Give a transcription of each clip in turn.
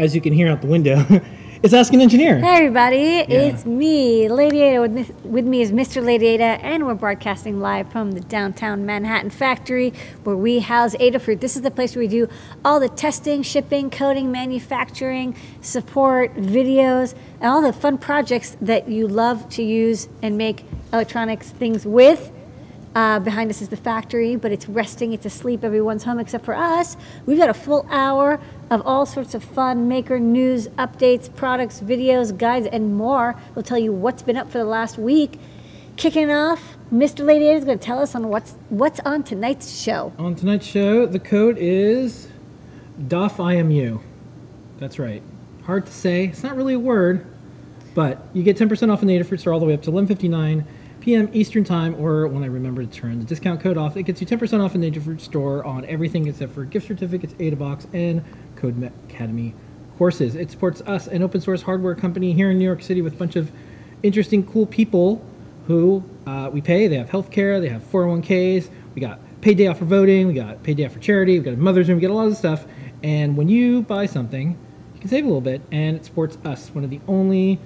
as you can hear out the window, it's Ask an Engineer. Hey everybody, it's me, Lady Ada. With me, with me is Mr. Lady Ada, and we're broadcasting live from the downtown Manhattan factory where we house Adafruit. This is the place where we do all the testing, shipping, coding, manufacturing, support, videos, and all the fun projects that you love to use and make electronics things with. Uh, behind us is the factory, but it's resting, it's asleep, everyone's home except for us. We've got a full hour of all sorts of fun maker news, updates, products, videos, guides, and more. We'll tell you what's been up for the last week. Kicking off, Mr. Lady A is going to tell us on what's what's on tonight's show. On tonight's show, the code is DOFIMU. That's right. Hard to say. It's not really a word, but you get 10% off in the Adafruit store all the way up to 11.59 p.m. Eastern Time, or when I remember to turn the discount code off. It gets you 10% off in the Adafruit store on everything except for gift certificates, AdaBox, and Code Academy courses. It supports us, an open source hardware company here in New York City with a bunch of interesting, cool people who uh, we pay. They have healthcare, they have 401ks, we got paid day off for voting, we got paid day off for charity, we got a Mother's Room, we get a lot of stuff. And when you buy something, you can save a little bit, and it supports us, one of the only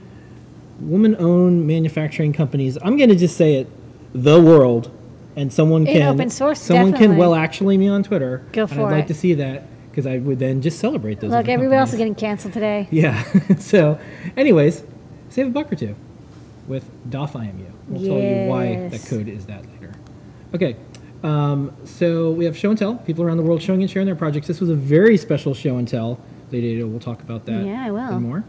woman-owned manufacturing companies. I'm going to just say it, the world, and someone In can open source, someone can well actually me on Twitter. Go and for I'd like to see that because I would then just celebrate those. Look, everybody else is getting canceled today. Yeah. so, anyways, save a buck or two with DOFIMU. We'll tell you why that code is that later. Okay. Um, so we have show and tell. People around the world showing and sharing their projects. This was a very special show and tell. Lady Ada will talk about that. Yeah, I will. More.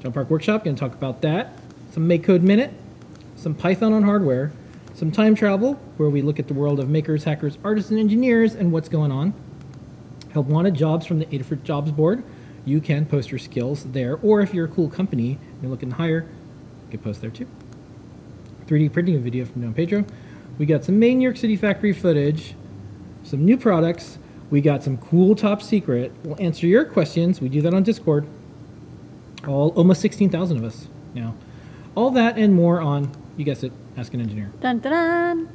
John Park Workshop going to talk about that. Some Make Code Minute. Some Python on hardware. Some time travel, where we look at the world of makers, hackers, artists, and engineers and what's going on help wanted jobs from the Adafruit Jobs Board. You can post your skills there, or if you're a cool company and you're looking to hire, you can post there too. 3D printing a video from Don Pedro. We got some main New York City factory footage, some new products. We got some cool top secret. We'll answer your questions. We do that on Discord. All almost 16,000 of us now. All that and more on, you guess it, Ask an Engineer. Dun dun dun.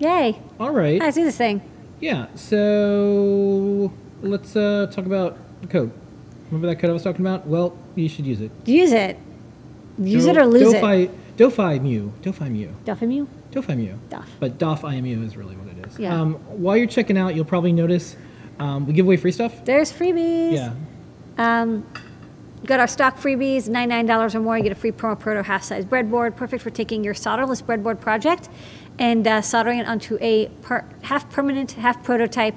Yay! All right. I see this thing. Yeah, so let's uh, talk about the code. Remember that code I was talking about? Well, you should use it. Use it. Use Do- it or lose Dofi, it. Dofi mu. Dofi mu. Duffemu? Dofi mu. Duff. But Dof IMU is really what it is. Yeah. Um, while you're checking out, you'll probably notice um, we give away free stuff. There's freebies. Yeah. Um, got our stock freebies, $99 or more. You get a free Perma Proto half size breadboard, perfect for taking your solderless breadboard project and uh, soldering it onto a per- half permanent, half prototype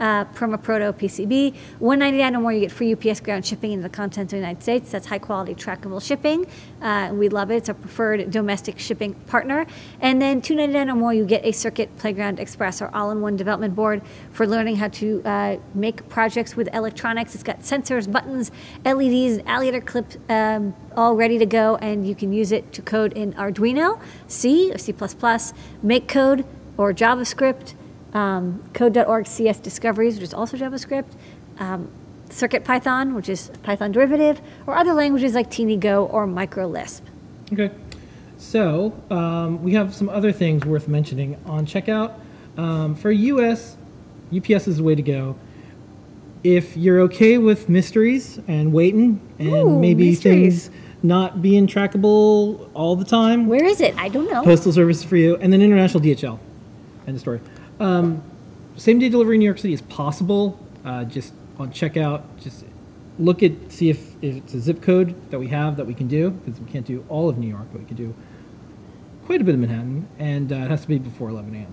uh, Perma Proto PCB. 199 or more, you get free UPS ground shipping into the continental United States. That's high quality trackable shipping. Uh, we love it. It's our preferred domestic shipping partner. And then 299 or more, you get a Circuit Playground Express, our all in one development board for learning how to uh, make projects with electronics. It's got sensors, buttons, LEDs, alligator clips, um, all ready to go, and you can use it to code in Arduino, C or C, make code or JavaScript, um, code.org CS discoveries, which is also JavaScript, um, Circuit Python, which is Python derivative, or other languages like TinyGo or MicroLisp. Okay. So um, we have some other things worth mentioning on checkout. Um, for US, UPS is the way to go. If you're okay with mysteries and waiting and Ooh, maybe mysteries. things not being trackable all the time, Where is it? I don't know. postal service for you, and then international DHL. End of story. Um, same day delivery in New York City is possible. Uh, just on checkout, just look at see if, if it's a zip code that we have that we can do because we can't do all of New York, but we can do quite a bit of Manhattan, and uh, it has to be before 11 a.m.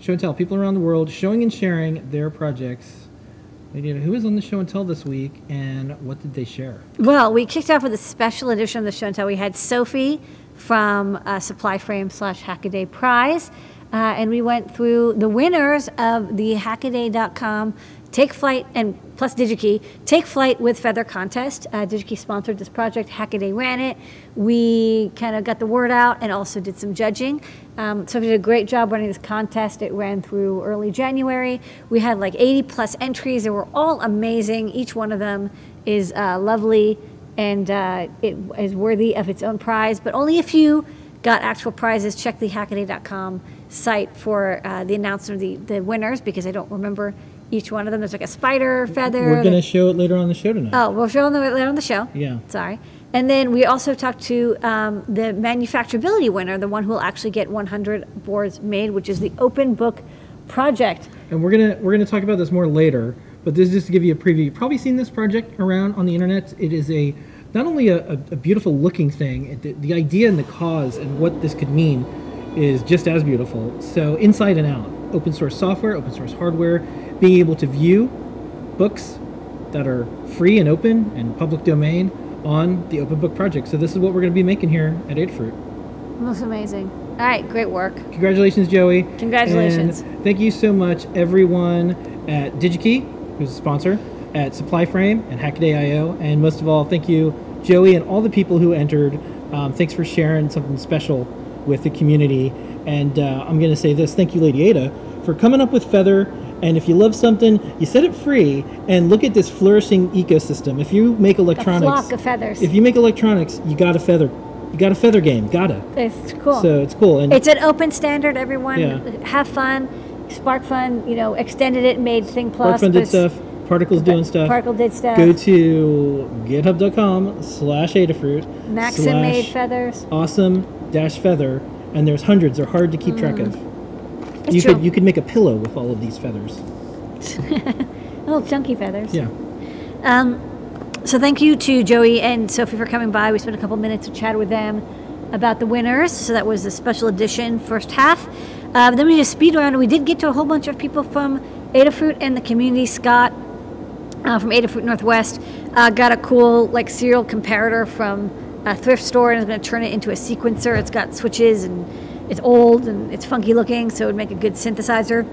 Show and tell people around the world showing and sharing their projects. Who was on the show and tell this week, and what did they share? Well, we kicked off with a special edition of the show and tell. We had Sophie from uh, Supply Frame slash Hackaday Prize, uh, and we went through the winners of the Hackaday.com Take Flight and plus DigiKey Take Flight with Feather contest. Uh, DigiKey sponsored this project. Hackaday ran it. We kind of got the word out and also did some judging. Um, so we did a great job running this contest. It ran through early January. We had like 80 plus entries. They were all amazing. Each one of them is uh, lovely and uh, it is worthy of its own prize. But only a few got actual prizes. Check the Hackaday.com site for uh, the announcement of the, the winners because I don't remember each one of them. There's like a spider feather. We're going to show it later on the show tonight. Oh, we'll show it later on the show. Yeah. Sorry. And then we also talked to um, the manufacturability winner, the one who will actually get 100 boards made, which is the Open Book Project. And we're gonna we're gonna talk about this more later, but this is just to give you a preview. You've probably seen this project around on the internet. It is a not only a, a, a beautiful looking thing, it, the, the idea and the cause and what this could mean is just as beautiful. So inside and out, open source software, open source hardware, being able to view books that are free and open and public domain on the Open Book Project. So this is what we're going to be making here at Adafruit. Looks amazing. All right, great work. Congratulations, Joey. Congratulations. And thank you so much, everyone at DigiKey, who's a sponsor, at SupplyFrame and Hackaday.io, and most of all, thank you, Joey, and all the people who entered. Um, thanks for sharing something special with the community. And uh, I'm going to say this thank you, Lady Ada, for coming up with Feather. And if you love something, you set it free, and look at this flourishing ecosystem. If you make electronics, A flock of feathers. if you make electronics, you got a feather, you got a feather game, gotta. it's cool. So it's cool. And it's an open standard. Everyone Yeah. have fun. Spark Fun, you know, extended it, made Thing Plus. Sparkfun did stuff. Particles doing stuff. Particle did stuff. Go to github.com slash Adafruit. Maxim made feathers. Awesome dash feather. And there's hundreds. They're hard to keep track of. It's you true. could you could make a pillow with all of these feathers. Little chunky feathers. Yeah. Um, so thank you to Joey and Sophie for coming by. We spent a couple minutes to chat with them about the winners. So that was the special edition first half. Uh, then we did a speed round, and we did get to a whole bunch of people from Adafruit and the community. Scott uh, from Adafruit Northwest uh, got a cool like serial comparator from a thrift store and is going to turn it into a sequencer. It's got switches and it's old and it's funky looking, so it would make a good synthesizer.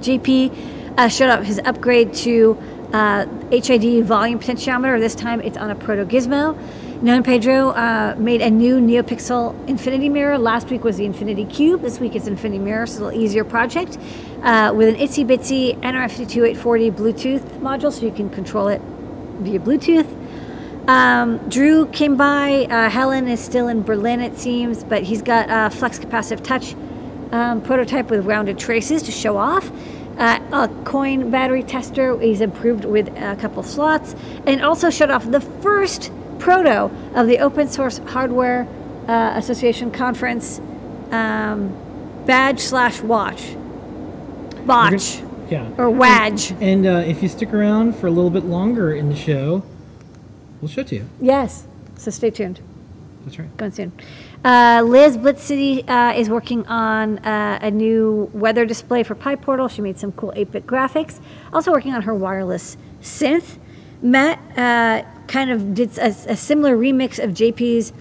JP uh, showed up his upgrade to uh, HID volume potentiometer. This time it's on a Proto Gizmo. Known Pedro uh, made a new NeoPixel Infinity Mirror. Last week was the Infinity Cube. This week is Infinity Mirror, so a little easier project uh, with an itsy bitsy NRF52840 Bluetooth module, so you can control it via Bluetooth. Um, Drew came by. Uh, Helen is still in Berlin, it seems, but he's got a flex capacitive touch um, prototype with rounded traces to show off. Uh, a coin battery tester he's improved with a couple slots, and also showed off the first proto of the Open Source Hardware uh, Association conference um, badge slash watch. Botch Yeah. or wadge. And uh, if you stick around for a little bit longer in the show, we'll show it to you. Yes. So stay tuned. That's right. Going soon. Uh, Liz Blitz City uh, is working on uh, a new weather display for PyPortal. She made some cool 8-bit graphics. Also working on her wireless synth. Matt uh, kind of did a, a similar remix of JP's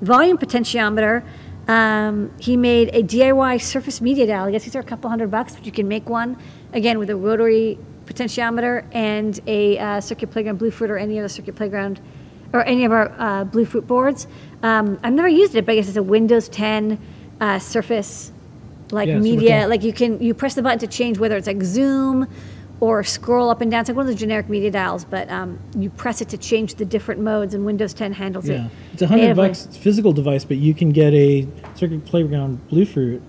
volume potentiometer. Um, he made a DIY surface media dial. I guess these are a couple hundred bucks, but you can make one again with a rotary potentiometer and a uh, Circuit Playground Bluefruit or any other Circuit Playground or any of our uh, Bluefruit boards. Um, I've never used it, but I guess it's a Windows 10 uh, Surface like Yeah, media. Like you can you press the button to change whether it's like zoom or scroll up and down. It's like one of the generic media dials, but um, you press it to change the different modes, and Windows 10 handles it. Yeah. it. It's a hundred bucks physical device, but you can get a Circuit Playground Bluefruit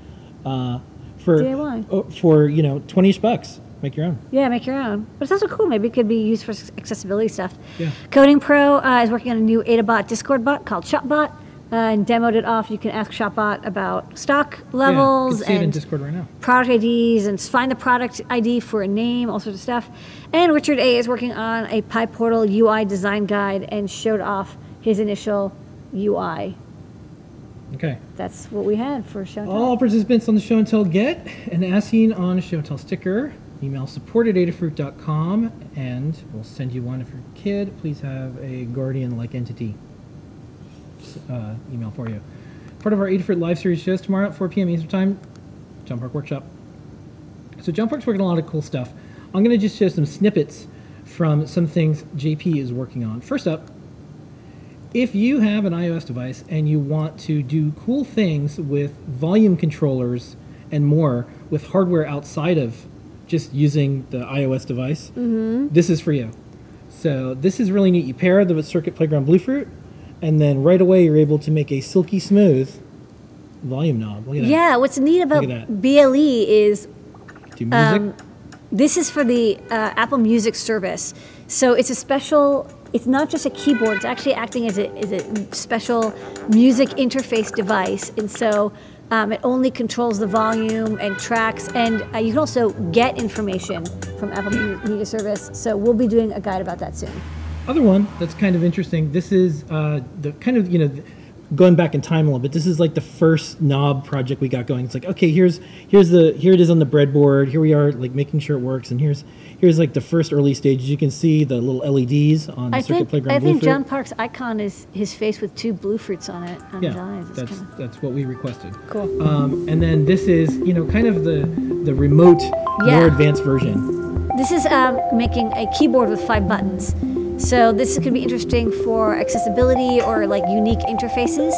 uh, for DIY. oh, for you know twenty bucks. Make your own. Yeah, make your own. But it's also cool. Maybe it could be used for accessibility stuff. Yeah. Coding Pro uh, is working on a new AdaBot Discord bot called ShopBot uh, and demoed it off. You can ask ShopBot about stock levels yeah, you can see it in and Discord right now. product IDs and find the product ID for a name, all sorts of stuff. And Richard A is working on a PyPortal UI design guide and showed off his initial UI. Okay. That's what we had for show. All participants on the show and tell get an asking on a show and tell sticker. Email support at adafruit.com and we'll send you one if you're a kid. Please have a guardian like entity uh, email for you. Part of our Adafruit live series shows tomorrow at 4 p.m. Eastern Time, John Park Workshop. So John Park's working on a lot of cool stuff. I'm going to just show some snippets from some things JP is working on. First up, if you have an iOS device and you want to do cool things with volume controllers and more with hardware outside of just using the iOS device, this is for you. So this is really neat. You pair the Circuit Playground Bluefruit, and then right away you're able to make a silky smooth volume knob. Look at that. Yeah, what's neat about that. BLE is Do music. um, This is for the uh, Apple Music service. So it's a special, it's not just a keyboard, it's actually acting as a, as a special music interface device. And so um, it only controls the volume and tracks, and uh, you can also get information from Apple Media Service. So we'll be doing a guide about that soon. Other one that's kind of interesting. This is uh, the kind of you know going back in time a little bit. This is like the first knob project we got going. It's like okay, here's here's the here it is on the breadboard. Here we are like making sure it works, and here's here's like the first early stages. You can see the little LEDs on the I Circuit think, Playground. I think Bluefruit. John Park's icon is his face with two blue fruits on it on Yeah, eyes. That's kinda that's what we requested. cool. Um, and then this is you know kind of the the remote, Yeah. more advanced version. This is um, making a keyboard with five buttons. So this could be interesting for accessibility or like unique interfaces.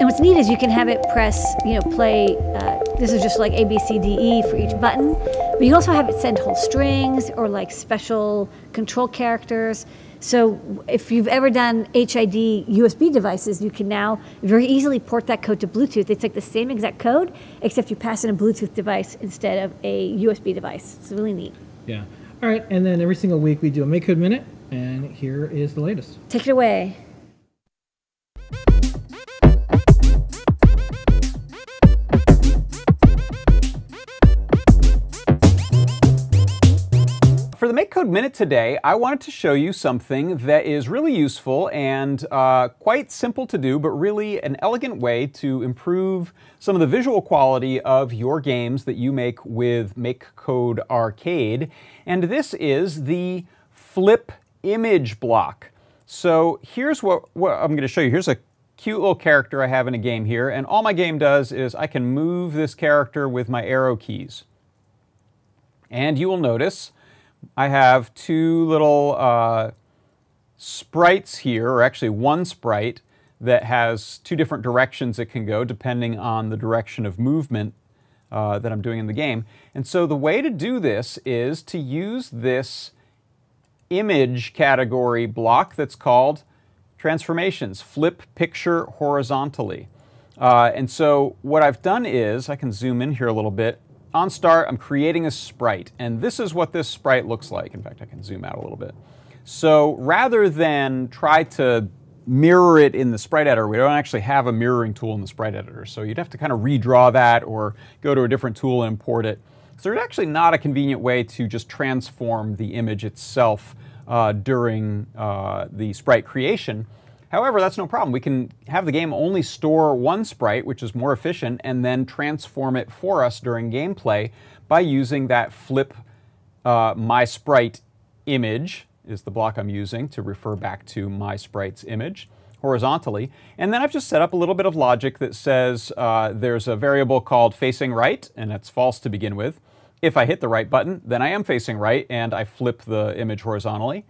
And what's neat is you can have it press, you know, play. Uh, this is just like A, B, C, D, E for each button. But you can also have it send whole strings or like special control characters. So if you've ever done HID USB devices, you can now very easily port that code to Bluetooth. It's like the same exact code, except you pass in a Bluetooth device instead of a USB device. It's really neat. Yeah. All right, and then every single week we do a Make Code Minute, and here is the latest. Take it away. For the MakeCode Minute today, I wanted to show you something that is really useful and uh, quite simple to do, but really an elegant way to improve some of the visual quality of your games that you make with MakeCode Arcade. And this is the flip image block. So here's what, what I'm going to show you. Here's a cute little character I have in a game here, and all my game does is I can move this character with my arrow keys. And you will notice I have two little uh, sprites here, or actually one sprite that has two different directions it can go depending on the direction of movement uh, that I'm doing in the game. And so the way to do this is to use this image category block that's called transformations, flip picture horizontally. Uh, and so what I've done is, I can zoom in here a little bit. On start, I'm creating a sprite, and this is what this sprite looks like. In fact, I can zoom out a little bit. So rather than try to mirror it in the sprite editor, we don't actually have a mirroring tool in the sprite editor. So you'd have to kind of redraw that or go to a different tool and import it. So there's actually not a convenient way to just transform the image itself uh, during uh, the sprite creation. However, that's no problem. We can have the game only store one sprite, which is more efficient, and then transform it for us during gameplay by using that flip uh, my sprite image is the block I'm using to refer back to my sprite's image horizontally. And then I've just set up a little bit of logic that says uh, there's a variable called facing right, and that's false to begin with. If I hit the right button, then I am facing right and I flip the image horizontally.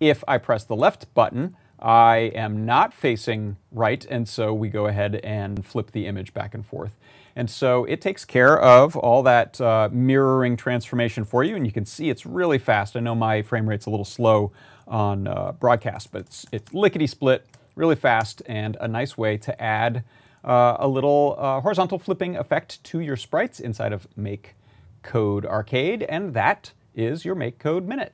If I press the left button, I am not facing right, and so we go ahead and flip the image back and forth. And so it takes care of all that uh, mirroring transformation for you, and you can see it's really fast. I know my frame rate's a little slow on uh, broadcast, but it's, it's lickety split, really fast, and a nice way to add uh, a little uh, horizontal flipping effect to your sprites inside of Make Code Arcade, and that is your Make Code Minute.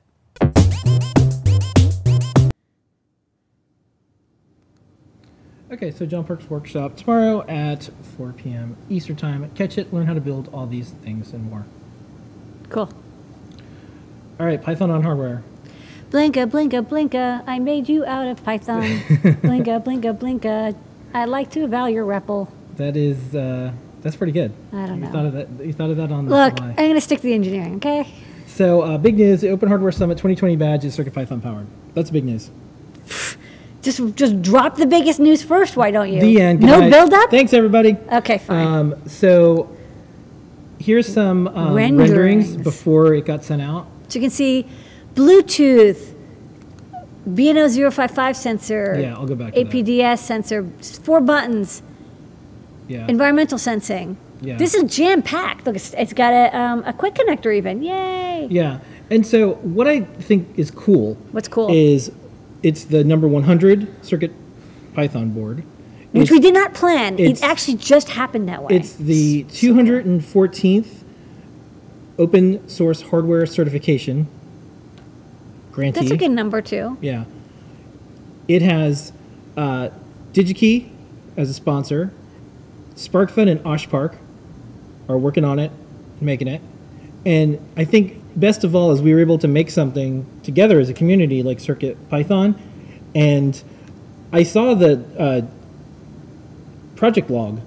Okay, so John Park's workshop tomorrow at 4 p.m. Eastern Time. Catch it, learn how to build all these things and more. Cool. All right, Python on hardware. Blinka, blinka, blinka. I made you out of Python. blinka, blinka, blinka. I'd like to eval your REPL. That is, uh, that's pretty good. I don't you know. Thought of that, you thought of that on Look, the Look, I'm going to stick to the engineering, okay? So, uh, big news: the Open Hardware Summit 2020 badge is CircuitPython powered. That's big news. Just just drop the biggest news first, why don't you? The end. Good No night. build up? Thanks, everybody. Okay, fine. Um, so, here's some um, Renderings. renderings before it got sent out. so you can see Bluetooth, BNO 055 sensor, Yeah, I'll go back. APDS sensor, four buttons, Yeah. environmental sensing. Yeah. This is jam packed. Look, it's, it's got a, um, a quick connector even. Yay! Yeah. And so what I think is cool What's cool? is it's the number 100 circuit Python board. Which It's- we did not plan. It actually just happened that way. It's the 214th open source hardware certification grantee. That's a good number too. Yeah. It has uh, DigiKey as a sponsor. SparkFun and OshPark are working on it, making it. And I think best of all is we were able to make something together as a community like Circuit Python. And I saw the uh, project log,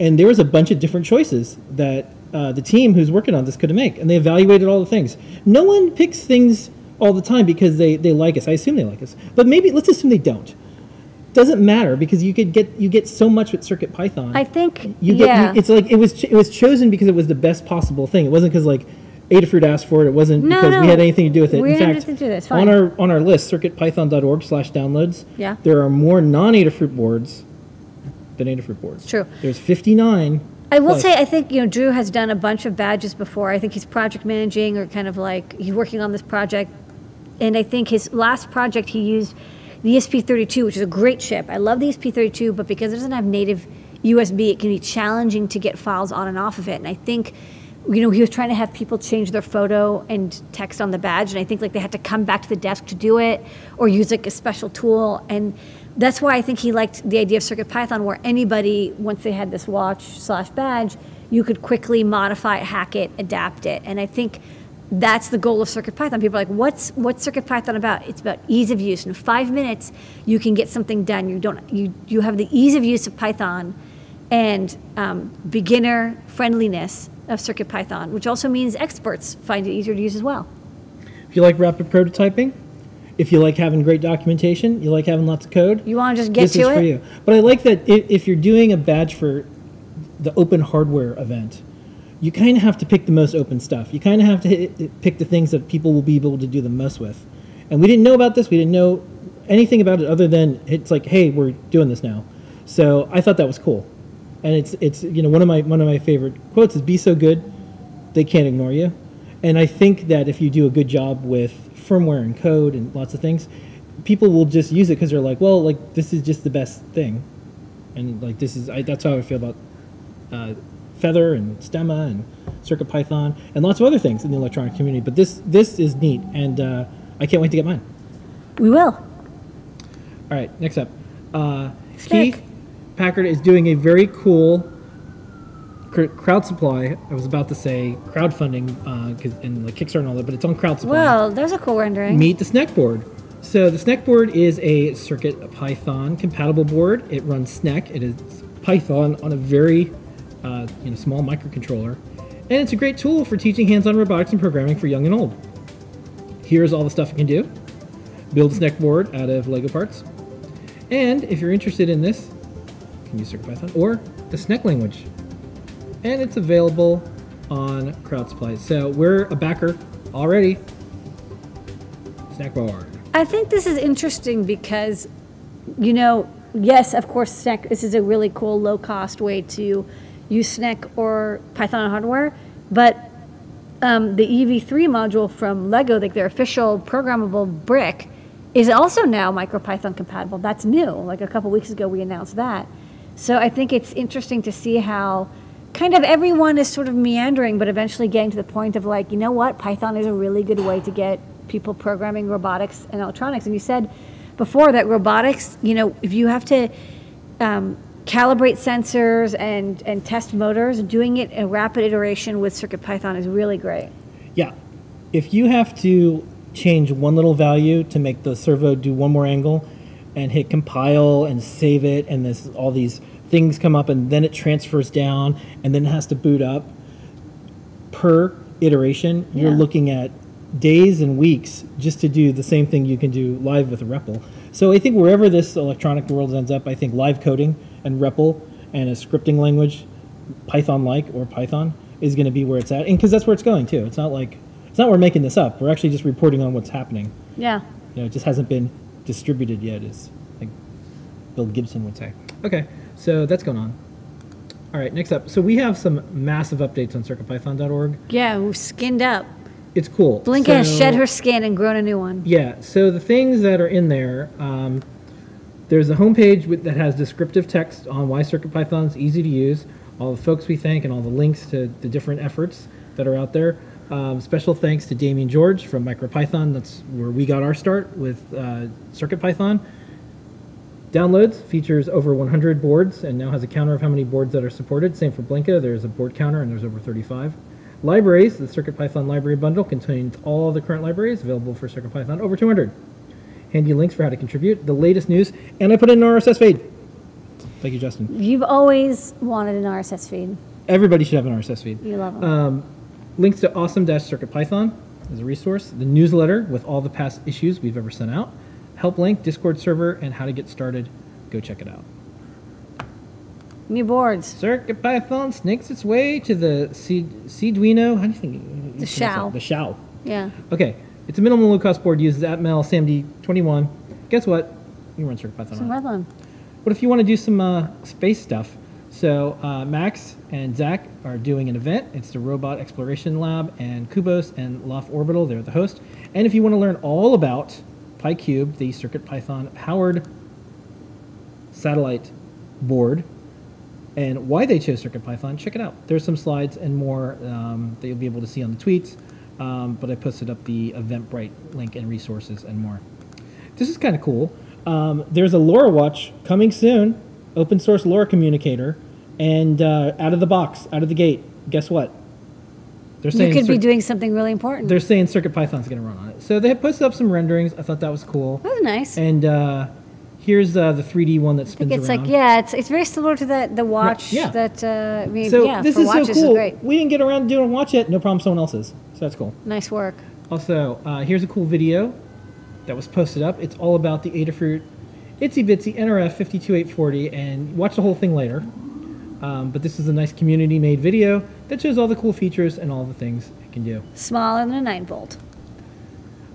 and there was a bunch of different choices that uh, the team who's working on this could make, and they evaluated all the things. No one picks things all the time because they, they like us. I assume they like us, but maybe let's assume they don't. Doesn't matter because you could get you get so much with Circuit Python. I think, you get yeah. you, it's like it was ch- it was chosen because it was the best possible thing. It wasn't because like Adafruit asked for it. It wasn't No, because we had anything to do with it. We In fact, to do it. It's on our on our list, circuitpython.org slash downloads. Yeah. There are more non-Adafruit boards than Adafruit boards. True. There's 59. I will plus. say, I think you know Drew has done a bunch of badges before. I think he's project managing or kind of like he's working on this project, and I think his last project he used the ESP32, which is a great chip. I love the ESP32, but because it doesn't have native USB, it can be challenging to get files on and off of it. And I think, you know, he was trying to have people change their photo and text on the badge, and I think like they had to come back to the desk to do it or use like a special tool and. That's why I think he liked the idea of CircuitPython, where anybody, once they had this watch slash badge, you could quickly modify it, hack it, adapt it. And I think that's the goal of CircuitPython. People are like, what's what's CircuitPython about? It's about ease of use. In five minutes, you can get something done. You don't you you have the ease of use of Python and um, beginner friendliness of CircuitPython, which also means experts find it easier to use as well. If you like rapid prototyping, if you like having great documentation, you like having lots of code. You want to just get this to is it? for you. But I like that if, if you're doing a badge for the open hardware event, you kind of have to pick the most open stuff. You kind of have to hit, pick the things that people will be able to do the most with. And we didn't know about this. We didn't know anything about it other than it's like, hey, we're doing this now. So I thought that was cool. And it's it's you know one of my one of my favorite quotes is "Be so good, they can't ignore you." And I think that if you do a good job with firmware and code and lots of things, people will just use it because they're like, well, like this is just the best thing, and like this is I, that's how I feel about uh, Feather and Stemma and CircuitPython and lots of other things in the electronic community. But this this is neat, and uh, I can't wait to get mine. We will. All right, next up, uh, Keith Packard is doing a very cool cr- crowd supply. I was about to say crowdfunding uh, 'cause- and like Kickstarter and all that, but it's on crowd supply. Well, there's a cool rendering. Meet the Snekboard. So the Snekboard is a Circuit Python compatible board. It runs Snek. It is Python on a very uh, you know small microcontroller, and it's a great tool for teaching hands-on robotics and programming for young and old. Here's all the stuff it can do. Build a Snekboard out of Lego parts. And if you're interested in this, you can use CircuitPython or the Snek language. And it's available on Crowd Supply. So we're a backer already. Board. I think this is interesting because, you know, yes, of course, Snek, this is a really cool low cost way to use Snek or Python hardware, but um, the EV3 module from Lego, like their official programmable brick, is also now MicroPython compatible. That's new. Like a couple weeks ago, we announced that. So I think it's interesting to see how kind of everyone is sort of meandering, but eventually getting to the point of like, you know what, Python is a really good way to get people programming robotics and electronics. And you said before that robotics, you know, if you have to um, calibrate sensors and, and test motors, doing it in rapid iteration with CircuitPython is really great. Yeah. If you have to change one little value to make the servo do one more angle and hit compile and save it and this all these things come up and then it transfers down and then it has to boot up per iteration, you're looking at days and weeks just to do the same thing you can do live with a REPL. So I think wherever this electronic world ends up, I think live coding and REPL and a scripting language, Python-like or Python, is going to be where it's at, and because that's where it's going too. It's not like it's not we're making this up. We're actually just reporting on what's happening. Yeah. You know, it just hasn't been distributed yet, as like Bill Gibson would say. Okay, so that's going on. All right, next up. So we have some massive updates on CircuitPython.org. Yeah, we've skinned up. It's cool. Blinka has shed her skin and grown a new one. Yeah, so the things that are in there, um, there's a homepage with, that has descriptive text on why CircuitPython is easy to use, all the folks we thank, and all the links to the different efforts that are out there. Um, special thanks to Damien George from MicroPython. That's where we got our start with uh, CircuitPython. Downloads features over 100 boards and now has a counter of how many boards that are supported. Same for Blinka. There's a board counter and there's over 35. Libraries, the CircuitPython library bundle contains all the current libraries available for CircuitPython, over 200. Handy links for how to contribute, the latest news, and I put in an RSS feed. Thank you, Justin. You've always wanted an RSS feed. Everybody should have an RSS feed. You love them. Um, links to awesome-circuitpython as a resource, the newsletter with all the past issues we've ever sent out, help link, Discord server, and how to get started. Go check it out. New boards. Circuit Python snakes its way to the C- Seeeduino. How do you think? you pronounce? Xiao. The Xiao. Yeah. Okay, it's a minimal low-cost board. Uses Atmel SAMD21. Guess what? You run CircuitPython. Some on it. What if you want to do some uh, space stuff? So uh, Max and Zach are doing an event. It's the Robot Exploration Lab, and Kubos and Loft Orbital. They're the host. And if you want to learn all about PyCube, the CircuitPython powered satellite board, and why they chose CircuitPython, check it out. There's some slides and more um, that you'll be able to see on the tweets. Um, but I posted up the Eventbrite link and resources and more. This is kind of cool. Um, there's a LoRa watch coming soon, open source LoRa communicator, and uh, out of the box, out of the gate, guess what? They're You saying could be doing something really important. they're saying CircuitPython's going to run on it. So they have posted up some renderings. I thought that was cool. that was nice. And uh, here's uh, the 3D one that I spins think it's around. like yeah, it's it's very similar to the the watch yeah. that uh, I mean, so yeah, this is so cool. is. We didn't get around to doing a watch yet. No problem. Someone else's. So that's cool. Nice work. Also, uh, here's a cool video that was posted up. It's all about the Adafruit Itsy Bitsy NRF 52840, and watch the whole thing later. Um, but this is a nice community-made video that shows all the cool features and all the things it can do. Smaller than a nine volt.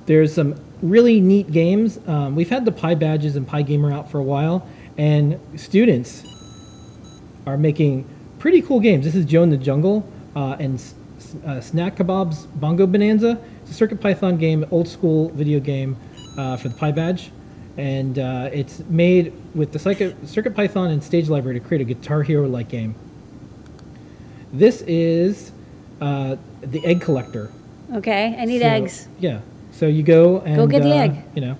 There's some really neat games. Um, we've had the PyBadges and PyGamer out for a while, and students are making pretty cool games. This is Joe in the Jungle uh, and uh, Snack Kebab's Bongo Bonanza. It's a Circuit Python game, old school video game uh, for the PyBadge. And uh, it's made with the Circuit, Circuit Python and Stage Library to create a Guitar Hero like game. This is uh, the Egg Collector. Okay, I need So, eggs. Yeah. So you go and get the uh, egg. You know,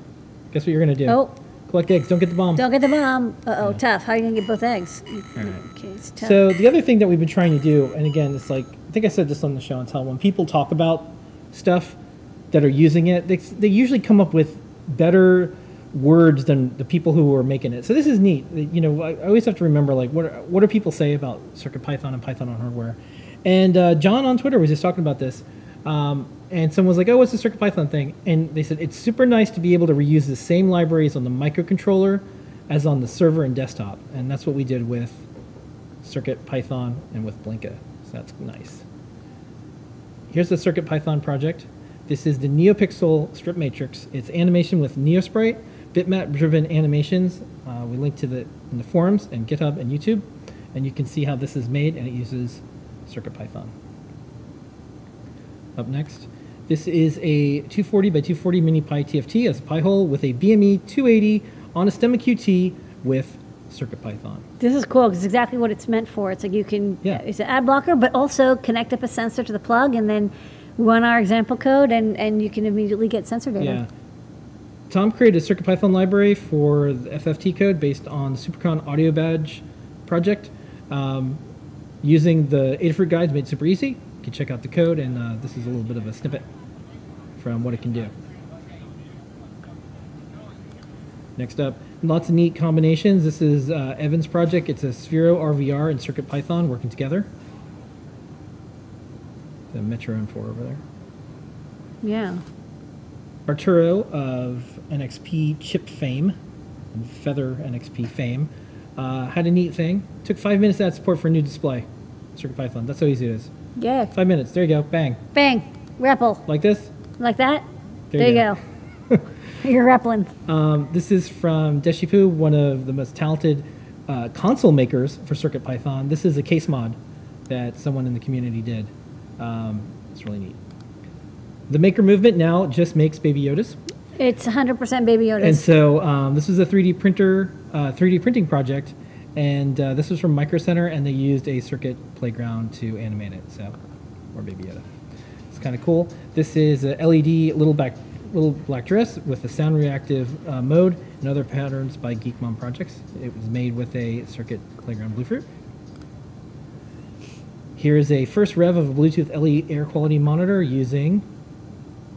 guess what you're gonna do? Oh. collect eggs. Don't get the bomb. Don't get the bomb. Uh oh, tough. How are you gonna get both eggs? All right. Okay, it's tough. So the other thing that we've been trying to do, and again, it's like I think I said this on the show and tell. When people talk about stuff that are using it, they, they usually come up with better words than the people who are making it. So this is neat. You know, I, I always have to remember like what are, what do people say about CircuitPython and Python on hardware. And uh, John on Twitter was just talking about this. Um, and someone was like, "Oh, what's the CircuitPython thing?" And they said it's super nice to be able to reuse the same libraries on the microcontroller as on the server and desktop, and that's what we did with Circuit Python and with Blinka. So that's nice. Here's the Circuit Python project. This is the NeoPixel strip matrix. It's animation with NeoSprite, bitmap-driven animations. Uh, we link to the in the forums and GitHub and YouTube, and you can see how this is made, and it uses Circuit Python. Up next, this is a 240 by 240 mini Pi TFT as a Pi hole with a BME 280 on a Stemma QT with Circuit Python. This is cool because it's exactly what it's meant for. It's like you can, Yeah. it's an ad blocker, but also connect up a sensor to the plug and then run our example code and, and you can immediately get sensor data. Yeah. Tom created a CircuitPython library for the FFT code based on the Supercon Audio Badge project. Um, using the Adafruit guides made super easy. You can check out the code, and uh, this is a little bit of a snippet from what it can do. Next up, lots of neat combinations. This is uh, Evan's project. It's a Sphero RVR and CircuitPython working together. The Metro M4 over there. Yeah. Arturo of NXP chip fame, and Feather NXP fame, uh, had a neat thing. Took five minutes to add support for a new display. CircuitPython. That's how easy it is. Yeah. Five minutes. There you go. Bang. Bang. Repl. Like this. Like that? There There, you you go. You're Replin. Um, this is from Deshipu, one of the most talented uh, console makers for CircuitPython. This is a case mod that someone in the community did. Um, it's really neat. The maker movement now just makes Baby Yodas. It's 100% Baby Yoda. And so um, this is a 3D printer, uh, 3D printing project, and uh, this was from Micro Center, and they used a circuit playground to animate it. So, or Baby Yoda. It's kind of cool. This is a LED little back little black dress with a sound reactive uh, mode and other patterns by Geek Mom Projects. It was made with a Circuit Playground Bluefruit. Here is a first rev of a Bluetooth LE air quality monitor using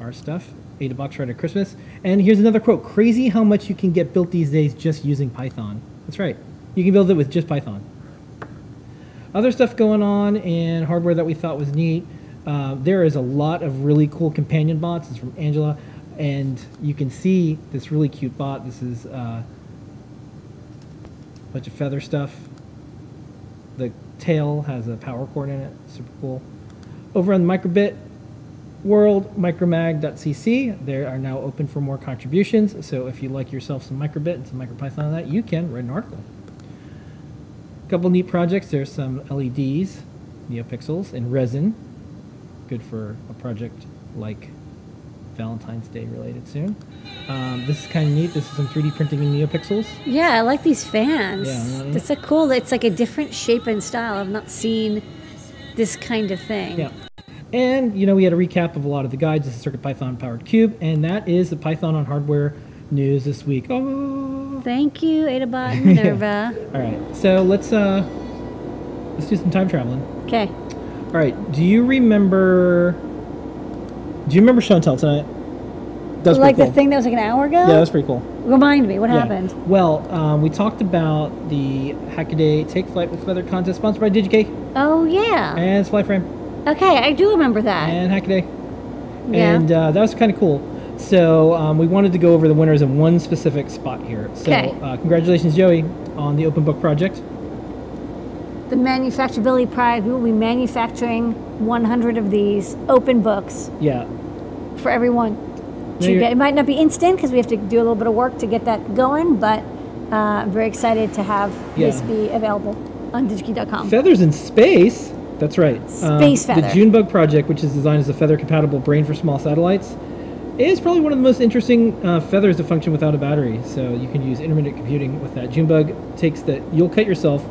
our stuff. Ada box right at Christmas. And here's another quote: "Crazy how much you can get built these days just using Python." That's right. You can build it with just Python. Other stuff going on and hardware that we thought was neat. Uh, there is a lot of really cool companion bots. It's from Angela, and you can see this really cute bot. This is uh, a bunch of feather stuff. The tail has a power cord in it. Super cool. Over on the microbit world, micromag.cc, they are now open for more contributions. So if you like yourself some microbit and some micropython on that, you can write an article. A couple neat projects. There's some LEDs, NeoPixels, in resin. Good for a project like Valentine's Day related soon. Um, this is kind of neat. This is some 3D printing in NeoPixels. Yeah, I like these fans. Yeah, yeah. It's a cool. It's like a different shape and style. I've not seen this kind of thing. Yeah. And, you know, we had a recap of a lot of the guides. This is CircuitPython Powered Cube, and that is the Python on hardware news this week. Oh. Thank you, Adabot and Minerva. All right. So let's uh let's do some time traveling. Okay. All right. Do you remember Do you remember Chantel tonight? That was like cool. the thing that was like an hour ago? Yeah, that was pretty cool. Remind me, what Yeah. happened? Well, um, we talked about the Hackaday Take Flight with Feather contest sponsored by DigiK Oh, yeah. and Flyframe Okay, I do remember that. and Hackaday. Yeah. And uh, that was kind of cool. So um, we wanted to go over the winners in one specific spot here. So uh, congratulations, Joey, on the Open Book Project. the Manufacturability Prize, we will be manufacturing 100 of these open books Yeah. for everyone No, to get. It might not be instant because we have to do a little bit of work to get that going, but uh, I'm very excited to have this be available on digikey.com. Feathers in Space. That's right. Um, Space feather. The Junebug project, which is designed as a feather-compatible brain for small satellites, is probably one of the most interesting uh, feathers to function without a battery. So you can use intermittent computing with that. Junebug takes the "You'll cut yourself"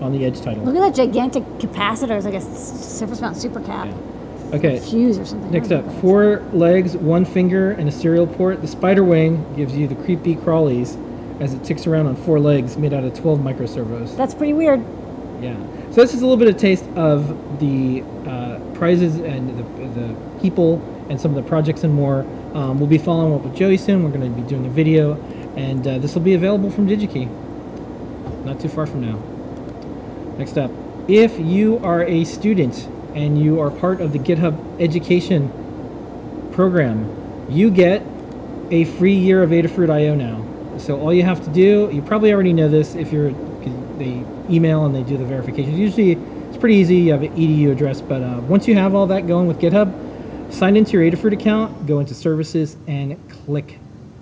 on the edge title. Look at that gigantic capacitor. It's like a surface mount super cap. Okay. Fuse or something. Next up, four legs, one finger, and a serial port. The spider wing gives you the creepy crawlies as it ticks around on four legs made out of 12 microservos. That's pretty weird. Yeah. So this is a little bit of taste of the uh, prizes and the, the people and some of the projects and more. Um, we'll be following up with Joey soon. We're going to be doing a video, and uh, this will be available from DigiKey. Not too far from now. Next up, if you are a student and you are part of the GitHub education program, you get a free year of Adafruit IO now. So all you have to do, you probably already know this if you're they email and they do the verification. Usually it's pretty easy, you have an EDU address, but uh, once you have all that going with GitHub, sign into your Adafruit account, go into services and click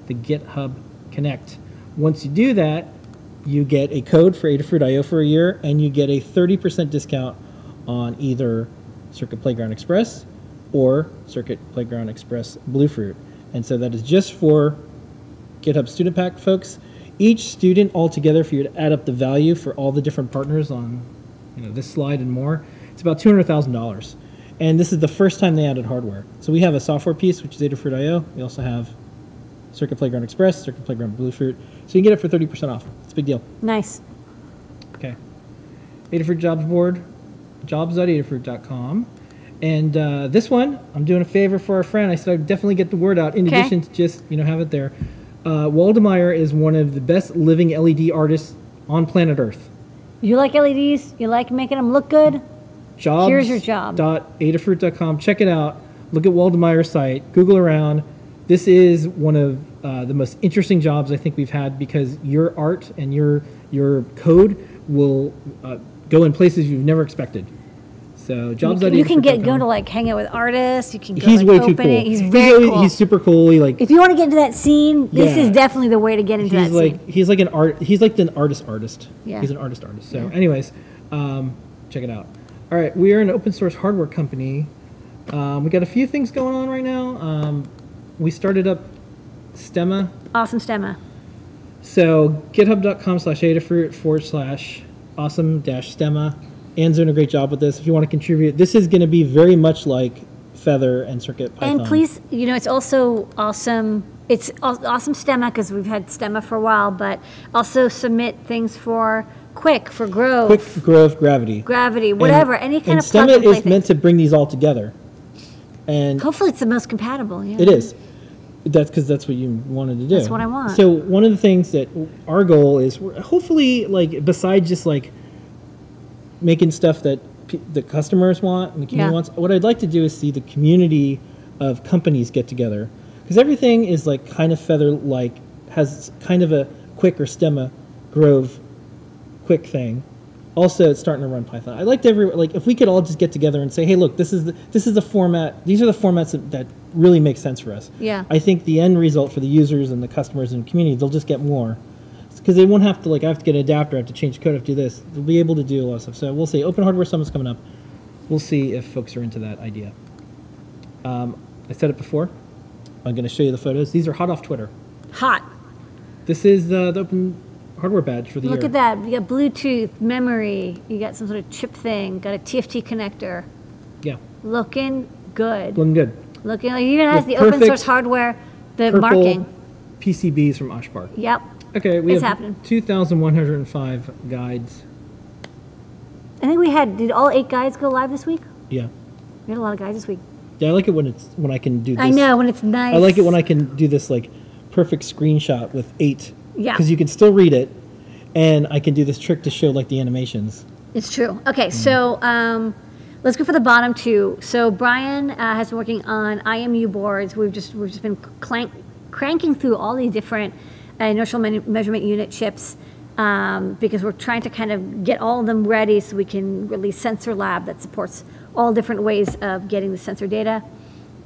the GitHub Connect. Once you do that, you get a code for Adafruit IO for a year and you get a 30% discount on either Circuit Playground Express or Circuit Playground Express Bluefruit. And so that is just for GitHub Student Pack folks. Each student altogether, for you were to add up the value for all the different partners on you know, this slide and more, it's about $200,000. And this is the first time they added hardware. So we have a software piece, which is Adafruit IO. We also have Circuit Playground Express, Circuit Playground Bluefruit. So you can get it for 30% off. It's a big deal. Nice. Okay. Adafruit Jobs Board, jobs.adafruit.com. And uh, this one, I'm doing a favor for our friend. I said I'd definitely get the word out in Okay. addition to just, you know, have it there. Uh, Waldemar is one of the best living LED artists on planet Earth. You like LEDs? You like making them look good? Jobs. Here's your job. Adafruit.com. Check it out. Look at Waldemeyer's site. Google around. This is one of uh, the most interesting jobs I think we've had because your art and your your code will uh, go in places you've never expected. So You jobs. can, you can get go to like hang out with artists. You can go He's like, way open too cool. it. He's very really- cool. He's super cool. He like if you want to get into that scene, this Yeah. is definitely the way to get into he's that like scene. he's like an art. He's like an artist artist. Yeah. He's an artist artist. So, Yeah. anyways, um, check it out. All right, we are an open source hardware company. Um, we got a few things going on right now. Um, we started up Stemma. Awesome stemma. So github.com slash adafruit forward slash awesome dash stemma. Ann's doing a great job with this. If you want to contribute, this is going to be very much like Feather and Circuit Python. And please, you know, it's also awesome. It's awesome Stemma because we've had Stemma for a while, but also submit things for Qwiic, for Grove. Qwiic for Grove, Gravity. Gravity, And- whatever, any kind and of plug and play is thing. meant to bring these all together. And Hopefully, it's the most compatible. Yeah. It is. That's because that's what you wanted to do. That's what I want. So one of the things that our goal is, hopefully, like besides just like making stuff that the customers want and the community Yeah. wants, what I'd like to do is see the community of companies get together because everything is like kind of feather like has kind of a Qwiic or stemma Grove Qwiic thing. Also, it's starting to run Python. I like to every like if we could all just get together and say, hey, look, this is the this is the format. These are the formats that, that really make sense for us. Yeah. I think the end result for the users and the customers and the community, they'll just get more because they won't have to like I have to get an adapter, I have to change code, I have to do this. They'll be able to do a lot of stuff. So we'll see. Open Hardware Summit's coming up. We'll see if folks are into that idea. Um, I said it before. I'm going to show you the photos. These are hot off Twitter. Hot. This is the, the Open Hardware badge for the Look year. at that. You got Bluetooth, memory. You got some sort of chip thing. Got a TFT connector. Yeah, Looking good. looking good. Looking like it even has the open source hardware, the marking. PCBs from OSH Park. Yep. Okay, we It's have happening. 2,105 guides. I think we had. Did all eight guides go live this week? Yeah. We had a lot of guides this week. Yeah, I like it when it's when I can do this. I know when it's nice. I like it when I can do this like perfect screenshot with eight. Yeah. Because you can still read it, and I can do this trick to show like the animations. It's true. Okay, so um, let's go for the bottom two. So Brian uh, has been working on IMU boards. We've just we've just been clank, cranking through all these different uh, inertial me- measurement unit chips um, because we're trying to kind of get all of them ready so we can release Sensor Lab that supports all different ways of getting the sensor data.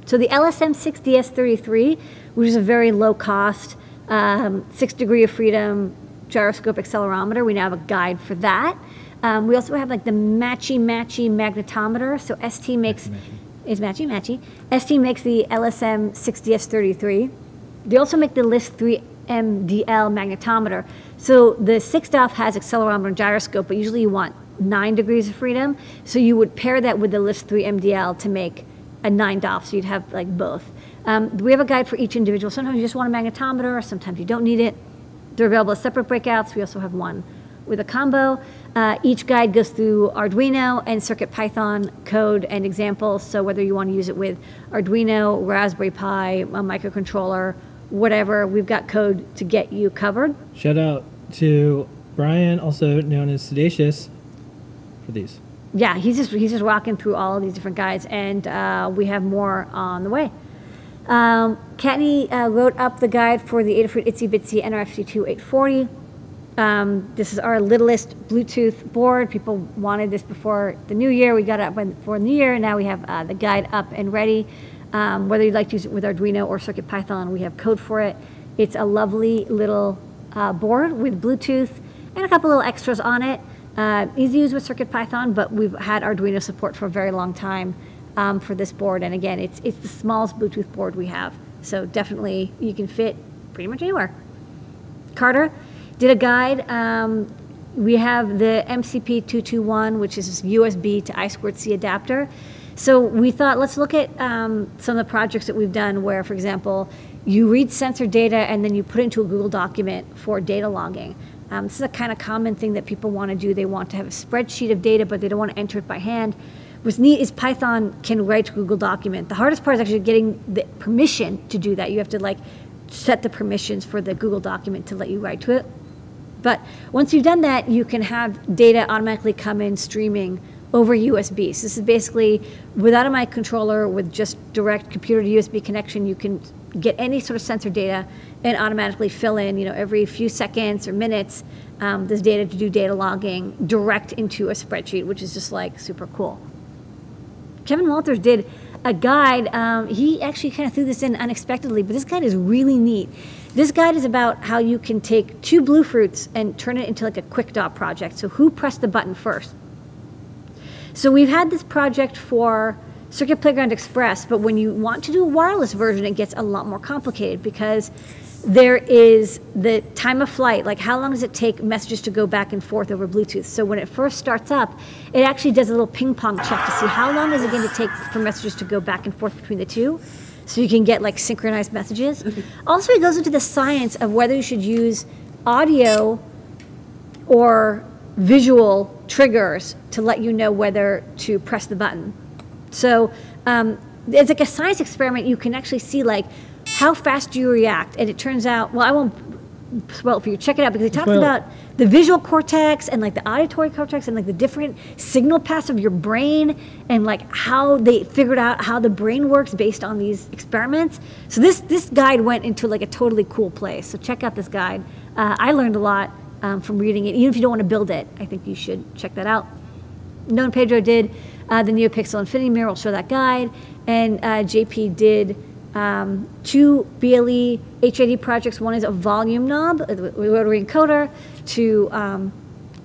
So the LSM6DS33, which is a very low cost, um, six degree of freedom gyroscope accelerometer, we now have a guide for that. Um, we also have like the matchy matchy magnetometer. So ST makes is matchy matchy. ST makes the LSM 6DS33. They also make the LIST 3 MDL magnetometer. So the 6 DOF has accelerometer and gyroscope, but usually you want 9 degrees of freedom. So you would pair that with the LIS3MDL to make a 9 DOF, so you'd have like both. Um, we have a guide for each individual. Sometimes you just want a magnetometer, sometimes you don't need it. They're available as separate breakouts. We also have one with a combo. Uh, each guide goes through Arduino and CircuitPython code and examples. So whether you want to use it with Arduino, Raspberry Pi, a microcontroller, whatever, we've got code to get you covered. Shout out to Brian, also known as siddacious, for these. Yeah, he's just he's just walking through all of these different guides, and uh, we have more on the way. Um, Kattni uh, wrote up the guide for the Adafruit Itsy Bitsy NRF52840. Um, this is our littlest Bluetooth board. People wanted this before the new year. We got it up before the new year. And now we have uh, the guide up and ready. Um, whether you'd like to use it with Arduino or CircuitPython, we have code for it. It's a lovely little uh, board with Bluetooth and a couple little extras on it. Uh, easy to use with CircuitPython, but we've had Arduino support for a very long time um, for this board. And again, it's, it's the smallest Bluetooth board we have. So definitely you can fit pretty much anywhere. Carter did a guide. Um, we have the MCP2221, which is USB to I2C adapter. So we thought, let's look at um, some of the projects that we've done where, for example, you read sensor data and then you put it into a Google document for data logging. Um, this is a kind of common thing that people want to do. They want to have a spreadsheet of data, but they don't want to enter it by hand. What's neat is Python can write to Google document. The hardest part is actually getting the permission to do that. You have to like set the permissions for the Google document to let you write to it. But once you've done that, you can have data automatically come in streaming over USB. So this is basically without a microcontroller, with just direct computer to USB connection, you can get any sort of sensor data and automatically fill in, you know, every few seconds or minutes, um, this data to do data logging direct into a spreadsheet, which is just like super cool. Kevin Walters did a guide. Um, he actually kind of threw this in unexpectedly, but this guide is really neat. This guide is about how you can take two blue fruits and turn it into like a quick dot project. So who pressed the button first? So we've had this project for Circuit Playground Express, but when you want to do a wireless version, it gets a lot more complicated because there is the time of flight, like how long does it take messages to go back and forth over Bluetooth? So when it first starts up, it actually does a little ping pong check to see how long is it going to take for messages to go back and forth between the two. So you can get like synchronized messages. also, it goes into the science of whether you should use audio or visual triggers to let you know whether to press the button. So um, it's like a science experiment. You can actually see like how fast do you react, and it turns out. Well, I won't spoil it for you. Check it out because it talks it. about the visual cortex and like the auditory cortex and like the different signal paths of your brain and like how they figured out how the brain works based on these experiments. So this this guide went into like a totally cool place. So check out this guide. Uh, I learned a lot um, from reading it. Even if you don't want to build it, I think you should check that out. Noe and Pedro did uh, the NeoPixel Infinity Mirror. We'll show that guide, and uh, JP did um, two BLE HID projects. One is a volume knob, a rotary encoder to, um,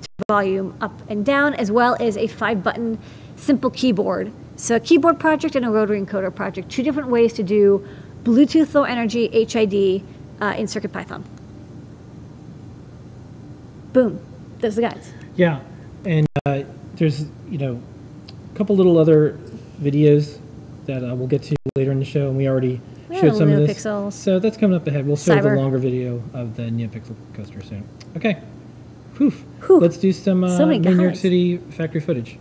to volume up and down, as well as a five-button simple keyboard. So a keyboard project and a rotary encoder project. Two different ways to do Bluetooth Low Energy HID uh, in CircuitPython. Boom. Those are the guides. Yeah, and uh, there's you know a couple little other videos that uh, we'll get to later in the show, and we already showed some of this. NeoPixels. So that's coming up ahead. We'll show the longer video of the NeoPixel coaster soon. Okay. Whew. Whew. Let's do some uh, So New York. City factory footage.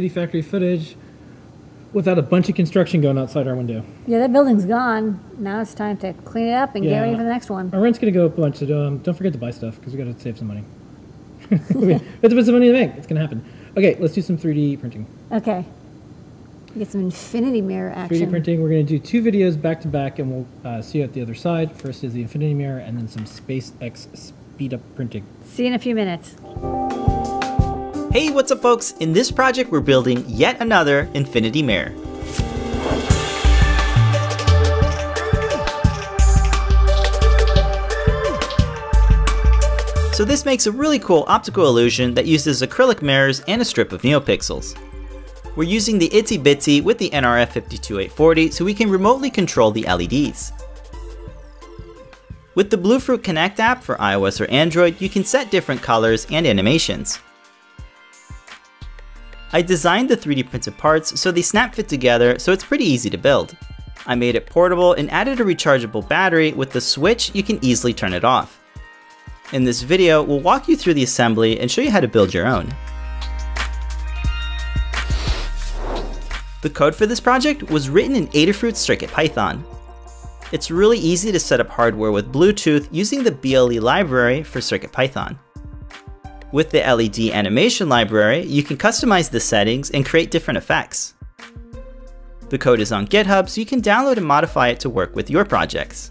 City factory footage without a bunch of construction going outside our window. Yeah, that building's gone. Now it's time to clean it up and get ready for the next one. Our rent's gonna go up a bunch, so um, don't forget to buy stuff because we gotta save some money. we have to put some money in the bank. It's gonna happen. Okay, let's do some 3D printing. Okay. Get some infinity mirror action. 3D printing. We're gonna do two videos back to back, and we'll uh, see you at the other side. First is the Infinity Mirror, and then some SpaceX speed up printing. See you in a few minutes. Hey, what's up folks? In this project we're building yet another infinity mirror. So this makes a really cool optical illusion that uses acrylic mirrors and a strip of NeoPixels. We're using the Itsy Bitsy with the NRF52840 so we can remotely control the LEDs. With the Bluefruit Connect app for iOS or Android, you can set different colors and animations. I designed the 3D printed parts so they snap fit together so it's pretty easy to build. I made it portable and added a rechargeable battery with the switch you can easily turn it off. In this video, we'll walk you through the assembly and show you how to build your own. The code for this project was written in Adafruit CircuitPython. It's really easy to set up hardware with Bluetooth using the BLE library for CircuitPython. With the LED animation library, you can customize the settings and create different effects. The code is on GitHub, so you can download and modify it to work with your projects.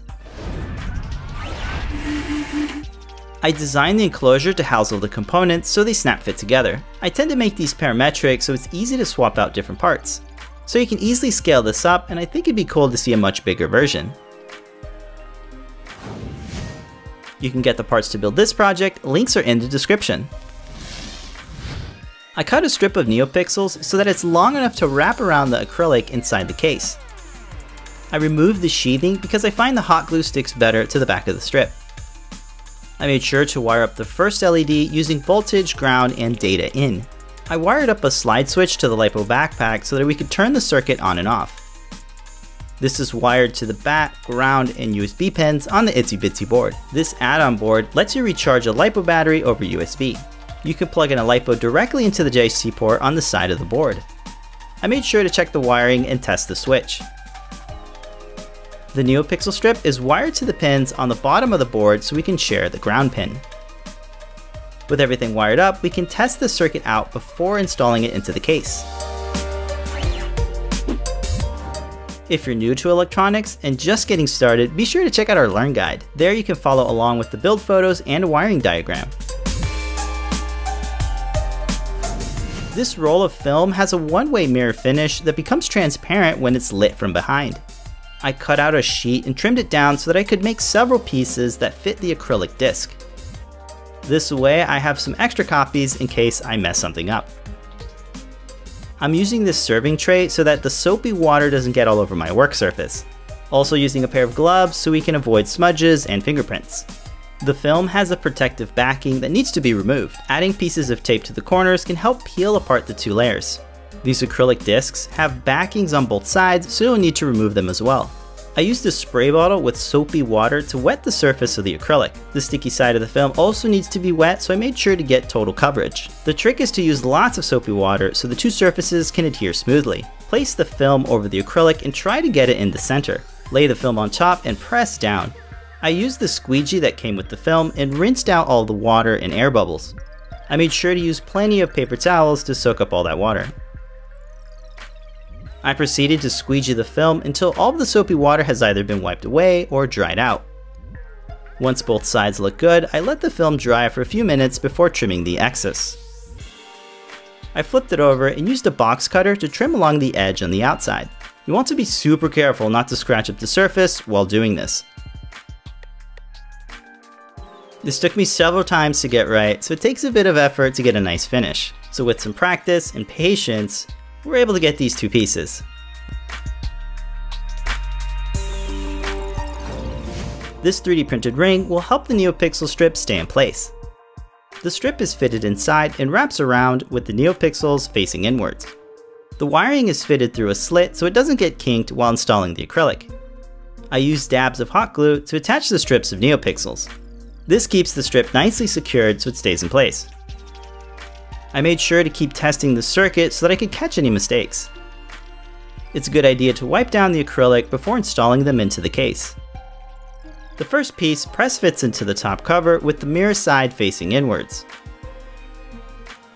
I designed the enclosure to house all the components so they snap fit together. I tend to make these parametric so it's easy to swap out different parts. So you can easily scale this up and I think it'd be cool to see a much bigger version. You can get the parts to build this project, links are in the description. I cut a strip of NeoPixels so that it's long enough to wrap around the acrylic inside the case. I removed the sheathing because I find the hot glue sticks better to the back of the strip. I made sure to wire up the first LED using voltage, ground, and data in. I wired up a slide switch to the LiPo backpack so that we could turn the circuit on and off. This is wired to the bat, ground, and USB pins on the Itsy Bitsy board. This add-on board lets you recharge a LiPo battery over USB. You can plug in a LiPo directly into the JST port on the side of the board. I made sure to check the wiring and test the switch. The NeoPixel strip is wired to the pins on the bottom of the board so we can share the ground pin. With everything wired up, we can test the circuit out before installing it into the case. If you're new to electronics and just getting started, be sure to check out our Learn Guide. There you can follow along with the build photos and wiring diagram. This roll of film has a one-way mirror finish that becomes transparent when it's lit from behind. I cut out a sheet and trimmed it down so that I could make several pieces that fit the acrylic disc. This way I have some extra copies in case I mess something up. I'm using this serving tray so that the soapy water doesn't get all over my work surface. Also using a pair of gloves so we can avoid smudges and fingerprints. The film has a protective backing that needs to be removed. Adding pieces of tape to the corners can help peel apart the two layers. These acrylic discs have backings on both sides, so you'll need to remove them as well. I used a spray bottle with soapy water to wet the surface of the acrylic. The sticky side of the film also needs to be wet, so I made sure to get total coverage. The trick is to use lots of soapy water so the two surfaces can adhere smoothly. Place the film over the acrylic and try to get it in the center. Lay the film on top and press down. I used the squeegee that came with the film and rinsed out all the water and air bubbles. I made sure to use plenty of paper towels to soak up all that water. I proceeded to squeegee the film until all of the soapy water has either been wiped away or dried out. Once both sides look good, I let the film dry for a few minutes before trimming the excess. I flipped it over and used a box cutter to trim along the edge on the outside. You want to be super careful not to scratch up the surface while doing this. This took me several times to get right, so it takes a bit of effort to get a nice finish. So with some practice and patience, we're able to get these two pieces. This 3D printed ring will help the NeoPixel strip stay in place. The strip is fitted inside and wraps around with the NeoPixels facing inwards. The wiring is fitted through a slit so it doesn't get kinked while installing the acrylic. I use dabs of hot glue to attach the strips of NeoPixels. This keeps the strip nicely secured so it stays in place. I made sure to keep testing the circuit so that I could catch any mistakes. It's a good idea to wipe down the acrylic before installing them into the case. The first piece press fits into the top cover with the mirror side facing inwards.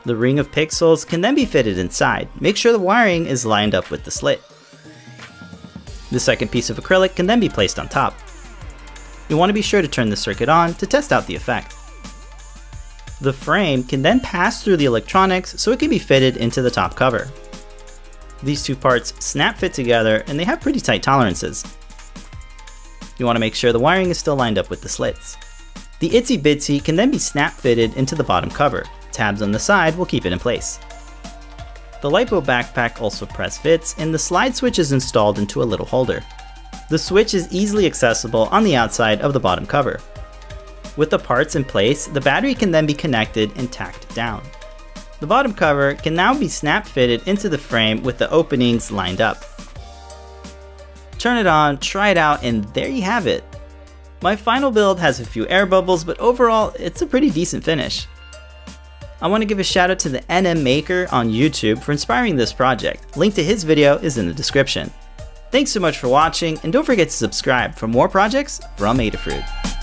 The ring of pixels can then be fitted inside. Make sure the wiring is lined up with the slit. The second piece of acrylic can then be placed on top. You want to be sure to turn the circuit on to test out the effect. The frame can then pass through the electronics so it can be fitted into the top cover. These two parts snap fit together and they have pretty tight tolerances. You want to make sure the wiring is still lined up with the slits. The Itsy Bitsy can then be snap fitted into the bottom cover. Tabs on the side will keep it in place. The LiPo backpack also press fits and the slide switch is installed into a little holder. The switch is easily accessible on the outside of the bottom cover. With the parts in place, the battery can then be connected and tacked down. The bottom cover can now be snap fitted into the frame with the openings lined up. Turn it on, try it out, and there you have it. My final build has a few air bubbles, but overall, it's a pretty decent finish. I want to give a shout out to the NM Maker on YouTube for inspiring this project. Link to his video is in the description. Thanks so much for watching, and don't forget to subscribe for more projects from Adafruit.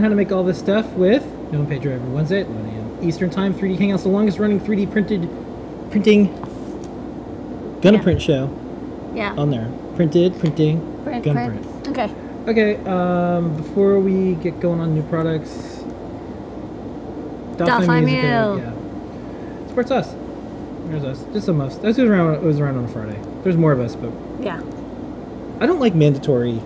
Learn how to make all this stuff with Noe and Pedro Wednesday at 11 a.m. Eastern Time. 3D Hangout's the longest running 3D printed printing gonna Yeah. print show Yeah. on there. Printed, printing, Print, gonna print. print. Okay. Okay, um, before we get going on new products, Dolphin Music, Meal. yeah. Sports Us. There's us. Just some us. This was around. It was around on a Friday. There's more of us, but Yeah. I don't like mandatory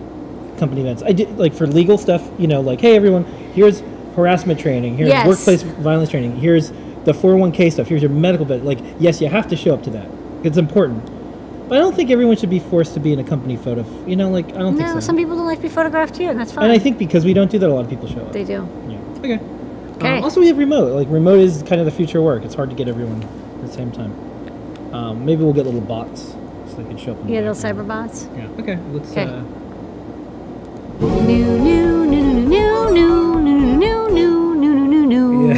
company events. I did like for legal stuff. You know, like hey everyone, here's harassment training. Here's Yes. workplace violence training. Here's the 401k stuff. Here's your medical bit. Like yes, you have to show up to that. It's important. But I don't think everyone should be forced to be in a company photo. You know, like I don't think No, so. some people don't like to be photographed too, and that's fine. and I think because we don't do that, a lot of people show up. they do. Yeah. Okay. Okay. Um, also, we have remote. Like remote is kind of the future of work. It's hard to get everyone at the same time. Um, maybe we'll get little bots so they can show up. in the Yeah, little cyber bots. Yeah. Okay. Let's. Okay. Uh, New, new, new, new, new, new, new, new, new, new, new, new, new.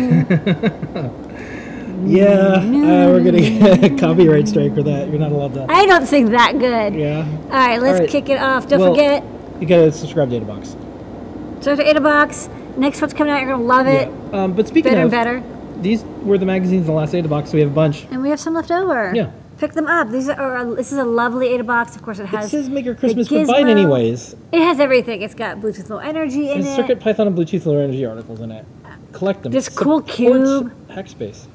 yeah. Uh, we're gonna get a copyright strike for that. You're not allowed to. I don't sing that good. Yeah. All right, let's All right. kick it off. Don't Well- forget, You gotta subscribe to Adabox. so to Adabox. Next one's coming out. You're gonna love it. Yeah. Um, but speaking Better of, and better. these were the magazines in the last Adabox, so we have a bunch. And we have some left over. Yeah. Pick them up. These are. This is a lovely Ada box. Of course, it It has. says make your Christmas, it anyways. It has everything. It's got Bluetooth Low Energy in it. Circuit Python and Bluetooth Low Energy articles in it. Collect them. This cool cube. Hackspace.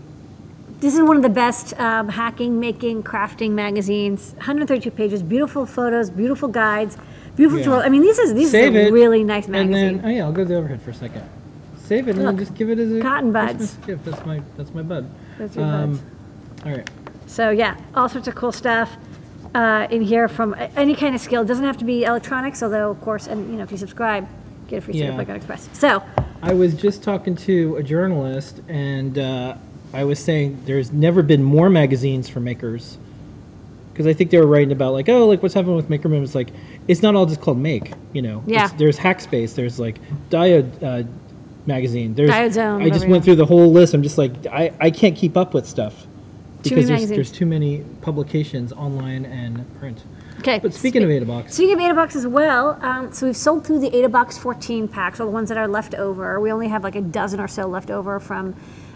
This is one of the best um, hacking, making, crafting magazines. 132 pages, beautiful photos, beautiful guides, beautiful Yeah. tutorials. I mean, this is this Save is a it, really nice And magazine. then, oh yeah, I'll go to the overhead for a second. Save it and then Look, just give it as a cotton buds. Christmas gift. That's my that's my bud. That's your buds. All right. So yeah, all sorts of cool stuff uh, in here from any kind of skill. It doesn't have to be electronics, although of course, and you know, if you subscribe, get a free Yeah. like on Express. So I was just talking to a journalist, and uh, I was saying there's never been more magazines for makers. Because I think they were writing about like, oh, like what's happening with Maker Meme. It's like it's not all just called Make, you know. Yeah. It's, there's Hackspace. There's like Diode uh, magazine. There's Diode Zone, I just went through the whole list. I'm just like, I, I can't keep up with stuff because there's, there's too many publications online and print. okay. But speaking of Adabox, Speaking of Adabox as well, um, so we've sold through the Adabox 14 packs, or the ones that are left over. We only have like a dozen or so left over from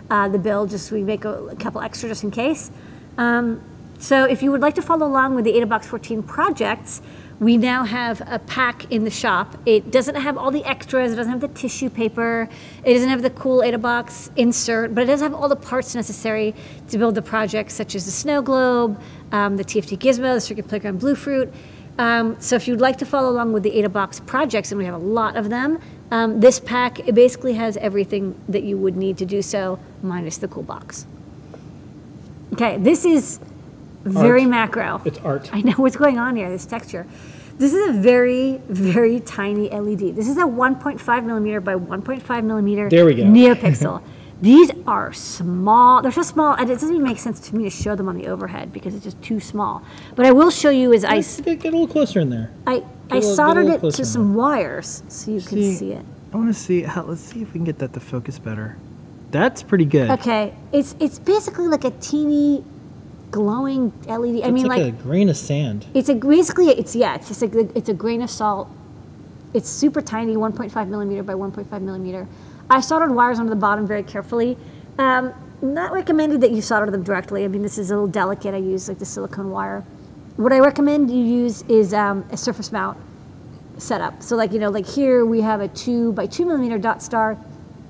uh, the build. Just we make a, a couple extra just in case. Um, So if you would like to follow along with the AdaBox 14 projects, we now have a pack in the shop. It doesn't have all the extras. It doesn't have the tissue paper. It doesn't have the cool AdaBox insert, but it does have all the parts necessary to build the project, such as the snow globe, um, the TFT Gizmo, the Circuit Playground Bluefruit. Um, so if you'd like to follow along with the AdaBox projects, and we have a lot of them, um, this pack it basically has everything that you would need to do so, minus the cool box. Okay, this is very Art. macro. It's art. I know what's going on here, this texture. This is a very, very tiny LED. This is a 1.5 millimeter by 1.5 millimeter There we go. neopixel. These are small. They're so small, and it doesn't even make sense to me to show them on the overhead because it's just too small. But I will show you as I, Get, get a little closer in there. I little- get a soldered it closer to in some wires so you can See- see it. I want to see how. Let's see if we can get that to focus better. That's pretty good. Okay, it's it's basically like a teeny glowing LED. I It's mean, like, like a grain of sand. It's a basically it's yeah, it's just like it's a grain of salt. It's super tiny, 1.5 millimeter by 1.5 millimeter. I soldered wires onto the bottom very carefully. Um, not recommended that you solder them directly. I mean, this is a little delicate. I use like the silicone wire. What I recommend you use is um, a surface mount setup. So like you know, like here we have a two by two millimeter DotStar.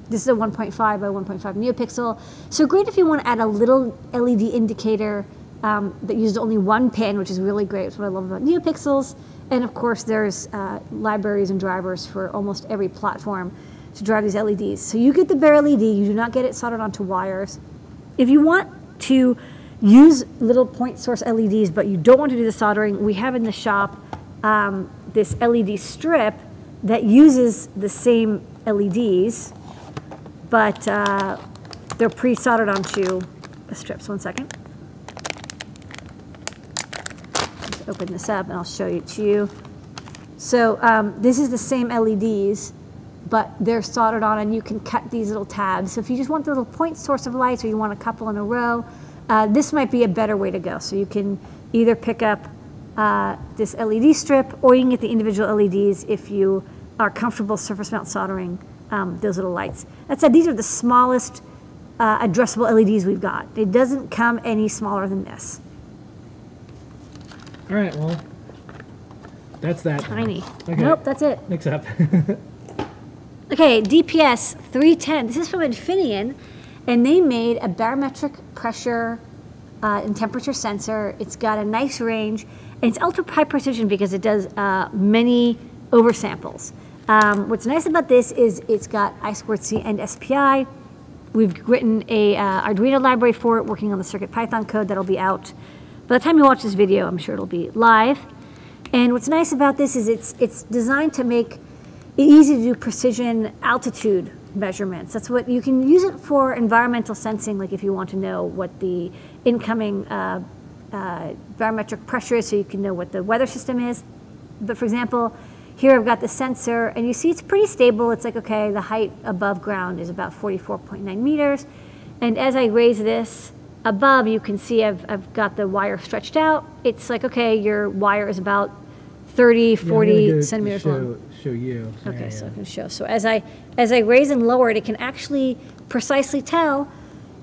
This is a 1.5 by 1.5 neopixel. So great if you want to add a little LED indicator um, that uses only one pin, which is really great. It's what I love about neopixels. And of course, there's uh, libraries and drivers for almost every platform to drive these LEDs. So you get the bare LED. You do not get it soldered onto wires. If you want to use little point source LEDs, but you don't want to do the soldering, we have in the shop um, this LED strip that uses the same LEDs, but uh, they're pre-soldered onto the strips. One second. Let's open this up and I'll show it to you. So um, this is the same LEDs, but they're soldered on and you can cut these little tabs. So if you just want the little point source of lights or you want a couple in a row, uh, this might be a better way to go. So you can either pick up uh, this LED strip or you can get the individual LEDs if you are comfortable surface mount soldering um, those little lights. That said, these are the smallest uh, addressable LEDs we've got. It doesn't come any smaller than this. All right. Well, that's that. Tiny. Okay. Nope, that's it. Mix up. Okay, DPS 310. This is from Infineon, and they made a barometric pressure uh, and temperature sensor. It's got a nice range, and it's ultra high precision because it does uh, many oversamples. Um, what's nice about this is it's got I2C and SPI. We've written a uh, Arduino library for it, working on the Circuit Python code that'll be out. By the time you watch this video, I'm sure it'll be live. And what's nice about this is it's it's designed to make it easy to do precision altitude measurements. That's what you can use it for environmental sensing, like if you want to know what the incoming uh, uh, barometric pressure is, so you can know what the weather system is. But for example, here I've got the sensor, and you see it's pretty stable. It's like, okay, the height above ground is about 44.9 meters. And as I raise this above, you can see I've, I've got the wire stretched out. It's like, okay, your wire is about 30, 40 centimeters long. show, Show you. Okay, so I can show. So as I as I raise and lower it, it can actually precisely tell.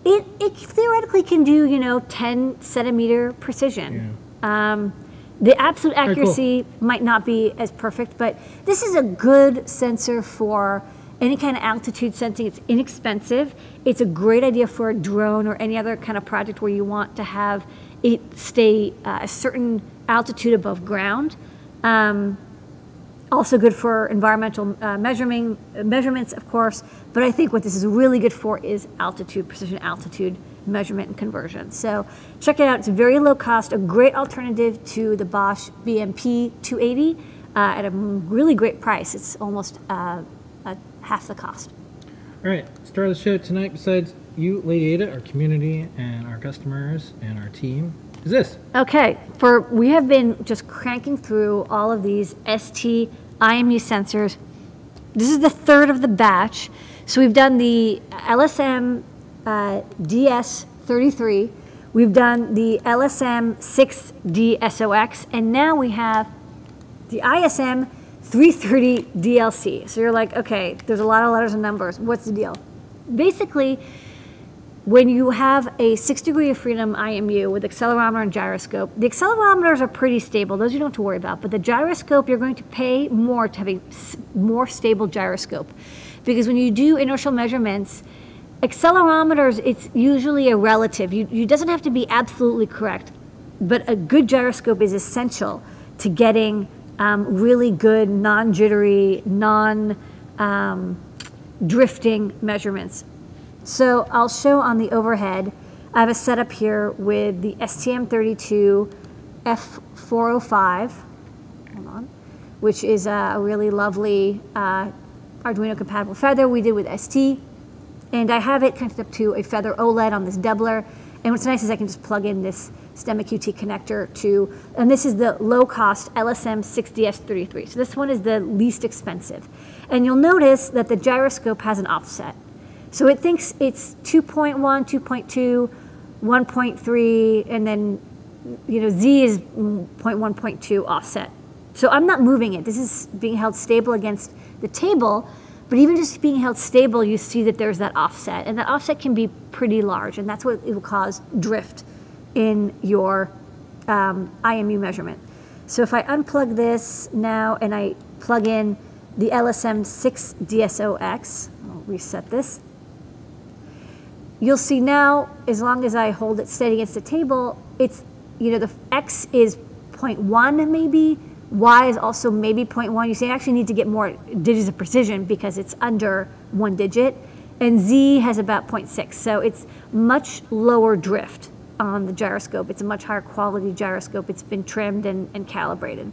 It it theoretically can do you know 10 centimeter precision. Um, the absolute cool. accuracy might not be as perfect, but this is a good sensor for any kind of altitude sensing. It's inexpensive. It's a great idea for a drone or any other kind of project where you want to have it stay uh, a certain altitude above ground. Um, also good for environmental uh, measuring measurements, of course. But I think what this is really good for is altitude, precision altitude measurement and conversion. So check it out. It's very low cost, a great alternative to the Bosch BMP 280 uh, at a really great price. It's almost uh, uh, half the cost. All right. Star of the show tonight, besides you, Lady Ada, our community, and our customers, and our team, is this. Okay, for we have been just cranking through all of these ST IMU sensors. This is the third of the batch. So we've done the LSM uh, DS33, we've done the LSM 6DSOX, and now we have the ISM 330 DLC. So you're like, okay, there's a lot of letters and numbers. What's the deal? Basically, when you have a six degree of freedom IMU with accelerometer and gyroscope, the accelerometers are pretty stable. Those you don't have to worry about. But the gyroscope, you're going to pay more to have a more stable gyroscope. Because when you do inertial measurements, accelerometers, it's usually a relative. You, you doesn't have to be absolutely correct. But a good gyroscope is essential to getting um, really good, non jittery, non um, measurements. So I'll show on the overhead, I have a setup here with the STM32 F405, hold on, which is a really lovely uh, Arduino compatible feather we did with ST. And I have it connected up to a feather OLED on this doubler. And what's nice is I can just plug in this STEMMA QT connector to, and this is the low cost LSM 6DS33. So this one is the least expensive. And you'll notice that the gyroscope has an offset. So it thinks it's 2.1, 2.2, 1.3, and then, you know, Z is 0.1, 0.2 offset. So I'm not moving it. This is being held stable against the table, but even just being held stable, you see that there's that offset. And that offset can be pretty large, and that's what it will cause drift in your um, IMU measurement. So if I unplug this now and I plug in the LSM6 DSOX, I'll reset this. You'll see now, as long as I hold it steady against the table, it's, you know, the X is 0.1 maybe, Y is also maybe 0.1. You I actually need to get more digits of precision because it's under one digit. And Z has about 0.6, so it's much lower drift on the gyroscope. It's a much higher quality gyroscope. It's been trimmed and, and calibrated.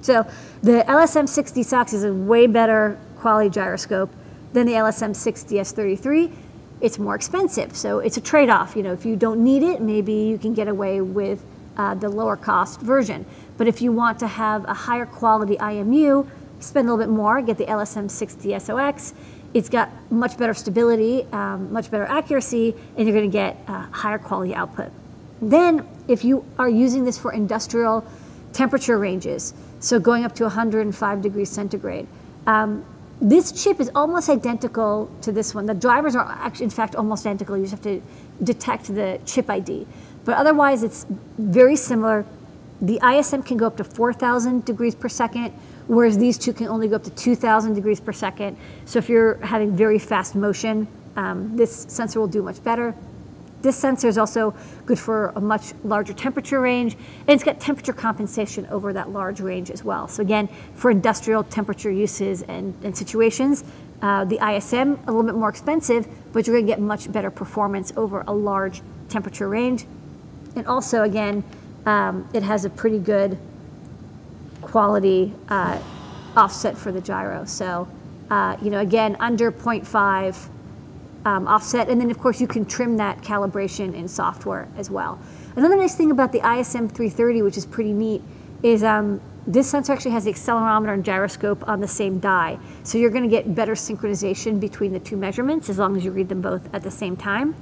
So the LSM6 SOX is a way better quality gyroscope than the LSM6 DS33. It's more expensive, so it's a trade-off. You know, if you don't need it, maybe you can get away with uh, the lower cost version. But if you want to have a higher quality IMU, spend a little bit more, get the LSM6 DSOX. It's got much better stability, um, much better accuracy, and you're going to get uh, higher quality output. Then, if you are using this for industrial temperature ranges, so going up to 105 degrees centigrade, um, this chip is almost identical to this one. The drivers are actually, in fact, almost identical. You just have to detect the chip ID. But otherwise, it's very similar. The ISM can go up to 4,000 degrees per second, whereas these two can only go up to 2,000 degrees per second. So if you're having very fast motion, um, this sensor will do much better. This sensor is also good for a much larger temperature range, and it's got temperature compensation over that large range as well. So again, for industrial temperature uses and, and situations, uh, the ISM, a little bit more expensive, but you're gonna get much better performance over a large temperature range. And also, again, um, it has a pretty good quality uh, offset for the gyro. So, uh, you know, again, under 0.5 um, offset, and then of course you can trim that calibration in software as well. Another nice thing about the ISM 330, which is pretty neat, is um, this sensor actually has the accelerometer and gyroscope on the same die. So you're going to get better synchronization between the two measurements as long as you read them both at the same time.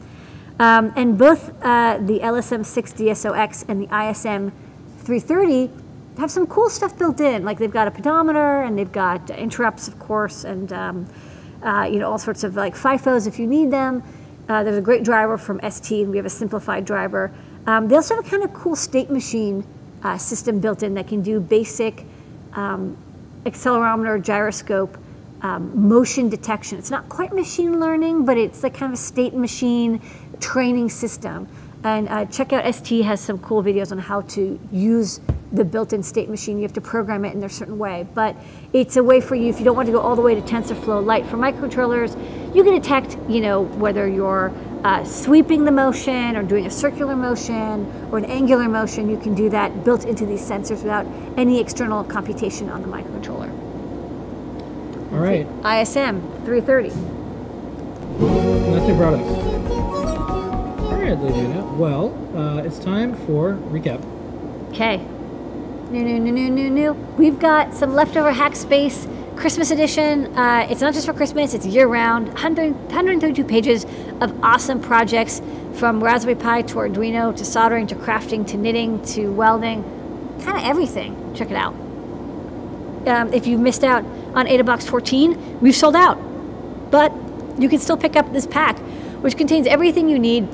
Um, and both uh, the LSM6 DSOX and the ISM 330 have some cool stuff built in. Like they've got a pedometer and they've got interrupts, of course, and um, uh, you know all sorts of like FIFOs if you need them. Uh, there's a great driver from ST, and we have a simplified driver. Um, they also have a kind of cool state machine uh, system built in that can do basic um, accelerometer, gyroscope, um, motion detection. It's not quite machine learning, but it's like kind of a state machine training system. And uh, check out ST has some cool videos on how to use the built-in state machine. You have to program it in a certain way, but it's a way for you if you don't want to go all the way to TensorFlow Lite for microcontrollers. You can detect, you know, whether you're uh, sweeping the motion or doing a circular motion or an angular motion. You can do that built into these sensors without any external computation on the microcontroller. All right. ISM 330. And that's your product. All right, Ludina. Well, uh, it's time for recap. Okay. New, new, new, new, new, new. We've got some leftover Hackspace Christmas edition. Uh, it's not just for Christmas, it's year round. 100, 132 pages of awesome projects from Raspberry Pi to Arduino to soldering to crafting to knitting to welding. Kind of everything. Check it out. Um, if you missed out on AdaBox 14, we've sold out. But you can still pick up this pack. which contains everything you need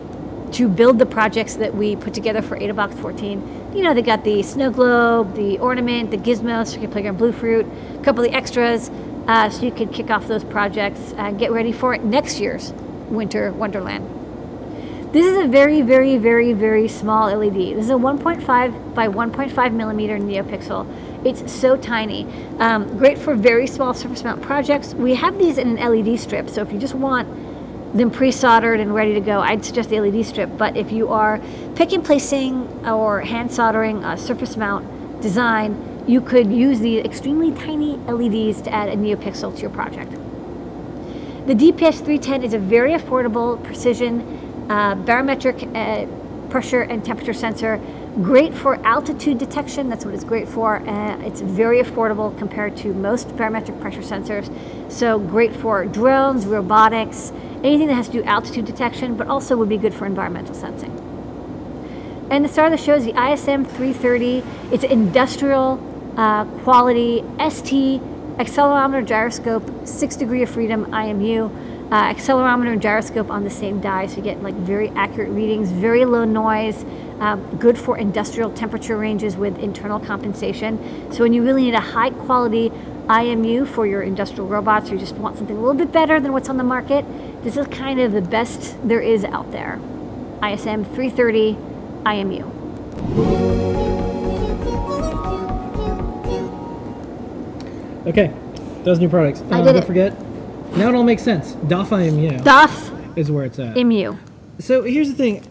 to build the projects that we put together for AdaBox 14. You know, they got the snow globe, the ornament, the gizmo, Circuit Playground Bluefruit, a couple of the extras, uh, so you can kick off those projects and get ready for next year's Winter Wonderland. This is a very, very, very, very small LED. This is a 1.5 by 1.5 millimeter NeoPixel. It's so tiny. Um, great for very small surface mount projects. We have these in an LED strip, so if you just want them pre-soldered and ready to go, I'd suggest the LED strip. But if you are pick and placing or hand soldering a surface mount design, you could use the extremely tiny LEDs to add a NeoPixel to your project. The DPS 310 is a very affordable precision uh, barometric uh, pressure and temperature sensor. Great for altitude detection, that's what it's great for. Uh, it's very affordable compared to most barometric pressure sensors. So great for drones, robotics, anything that has to do altitude detection, but also would be good for environmental sensing. And the star of the show is the ISM 330. It's an industrial uh, quality ST accelerometer gyroscope, six degree of freedom IMU uh, accelerometer and gyroscope on the same die, so you get like very accurate readings, very low noise, uh, good for industrial temperature ranges with internal compensation. So when you really need a high quality IMU for your industrial robots, or you just want something a little bit better than what's on the market, this is kind of the best there is out there. ISM 330 IMU. Okay, those new products. I Uh, did don't it. forget. Now it all makes sense. DOF IMU DOF is where it's at. IMU. So here's the thing.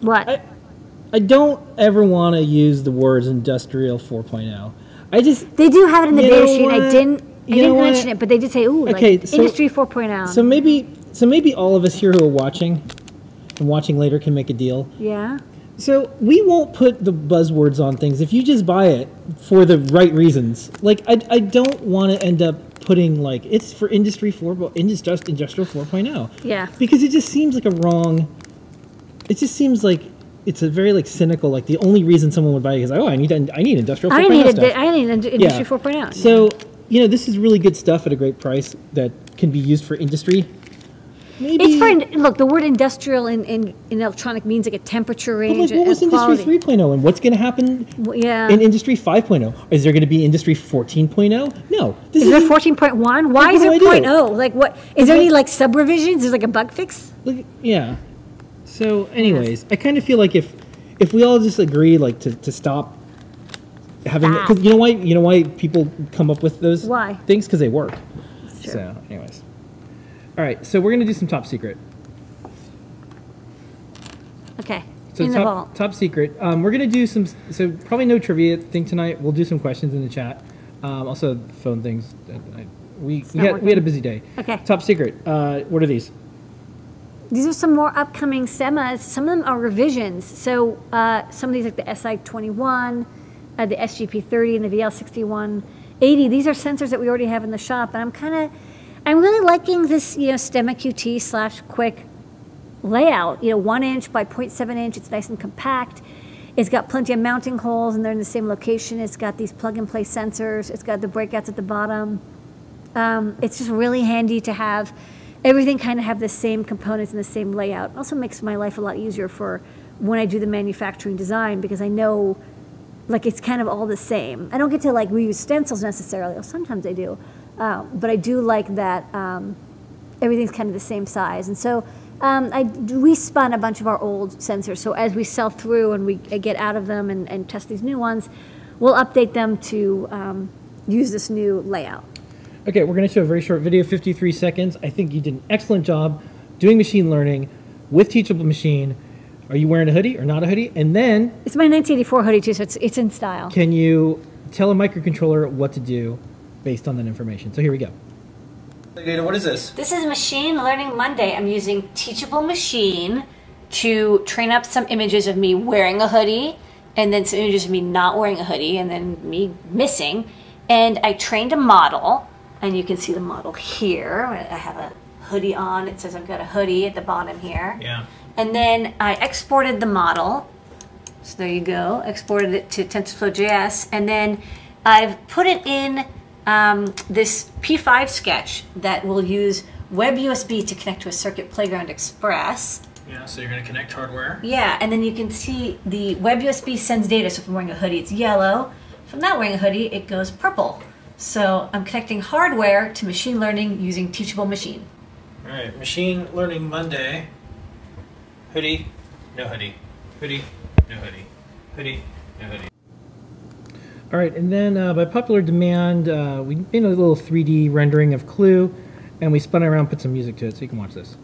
What? I, I don't ever want to use the words industrial 4.0. I just they do have it in the data sheet. I didn't. I didn't mention it, but they did say, "Ooh, Okay, like so- Industry 4.0." so maybe so maybe all of us here who are watching and watching later can make a deal. yeah. So we won't put the buzzwords on things if you just buy it for the right reasons. Like I, I don't want to end up putting like it's for industry 4 but indus- just industrial 4.0 Yeah. because it just seems like a wrong it just seems like it's a very like cynical like the only reason someone would buy it is oh I need I need industrial 4.0 I need stuff. I need Industry 4.0. So, you know, this is really good stuff at a great price that can be used for industry. Maybe It's for look. The word industrial in, in, in electronic means like a temperature range like, what was quality. Industry 3.0 and what's going to happen Well, yeah. in Industry 5.0? Is there going to be Industry 14.0? No. This is there 14.1? Why is there do I do? 0.0? Like what? Is there any like sub revisions? Is like a bug fix? Look, yeah. So, anyways, I kind of feel like if if we all just agree like to, to stop having because you know why you know why people come up with those Why? things because they work. So, anyways, all right. So we're gonna do some top secret. Okay. So in the top, vault. top secret. Um, we're gonna do some. So probably no trivia thing tonight. We'll do some questions in the chat. Um, also phone things. I, we we had, we had a busy day. Okay. Top secret. Uh, what are these? These are some more upcoming semis. Some of them are revisions. So uh, some of these like the SI21, uh, the SGP30, and the VL6180. These are sensors that we already have in the shop, and I'm kind of, I'm really liking this, you know, STEMMA QT slash Qwiic layout. You know, one inch by 0.7 inch. It's nice and compact. It's got plenty of mounting holes, and they're in the same location. It's got these plug-and-play sensors. It's got the breakouts at the bottom. Um, it's just really handy to have everything kind of have the same components and the same layout. Also makes my life a lot easier for when I do the manufacturing design because I know like it's kind of all the same. I don't get to like reuse stencils necessarily. Well, sometimes I do, uh, but I do like that um, everything's kind of the same size. And so um, I we spun a bunch of our old sensors. So as we sell through and we get out of them and, and test these new ones, we'll update them to um, use this new layout. Okay, we're going to show a very short video, 53 seconds. I think you did an excellent job doing machine learning with Teachable Machine. Are you wearing a hoodie or not a hoodie? And then, It's my 1984 hoodie too, so it's it's in style. can you tell a microcontroller what to do based on that information? So here we go. Data, what is this? This is Machine Learning Monday. I'm using Teachable Machine to train up some images of me wearing a hoodie and then some images of me not wearing a hoodie and then me missing. And I trained a model, and you can see the model here. I have a hoodie on. It says I've got a hoodie at the bottom here. Yeah. And then I exported the model. So there you go. Exported it to TensorFlow.js. And then I've put it in um, this P5 sketch that will use web USB to connect to a Circuit Playground Express. Yeah, so you're going to connect hardware. Yeah, and then you can see the web USB sends data. So if I'm wearing a hoodie, it's yellow. If I'm not wearing a hoodie, it goes purple. So I'm connecting hardware to machine learning using Teachable Machine. All right, Machine Learning Monday. Hoodie, no hoodie. Hoodie, no hoodie. Hoodie, no hoodie. All right, and then uh, by popular demand, uh, we made a little 3D rendering of Clue, and we spun it around, put some music to it, so you can watch this.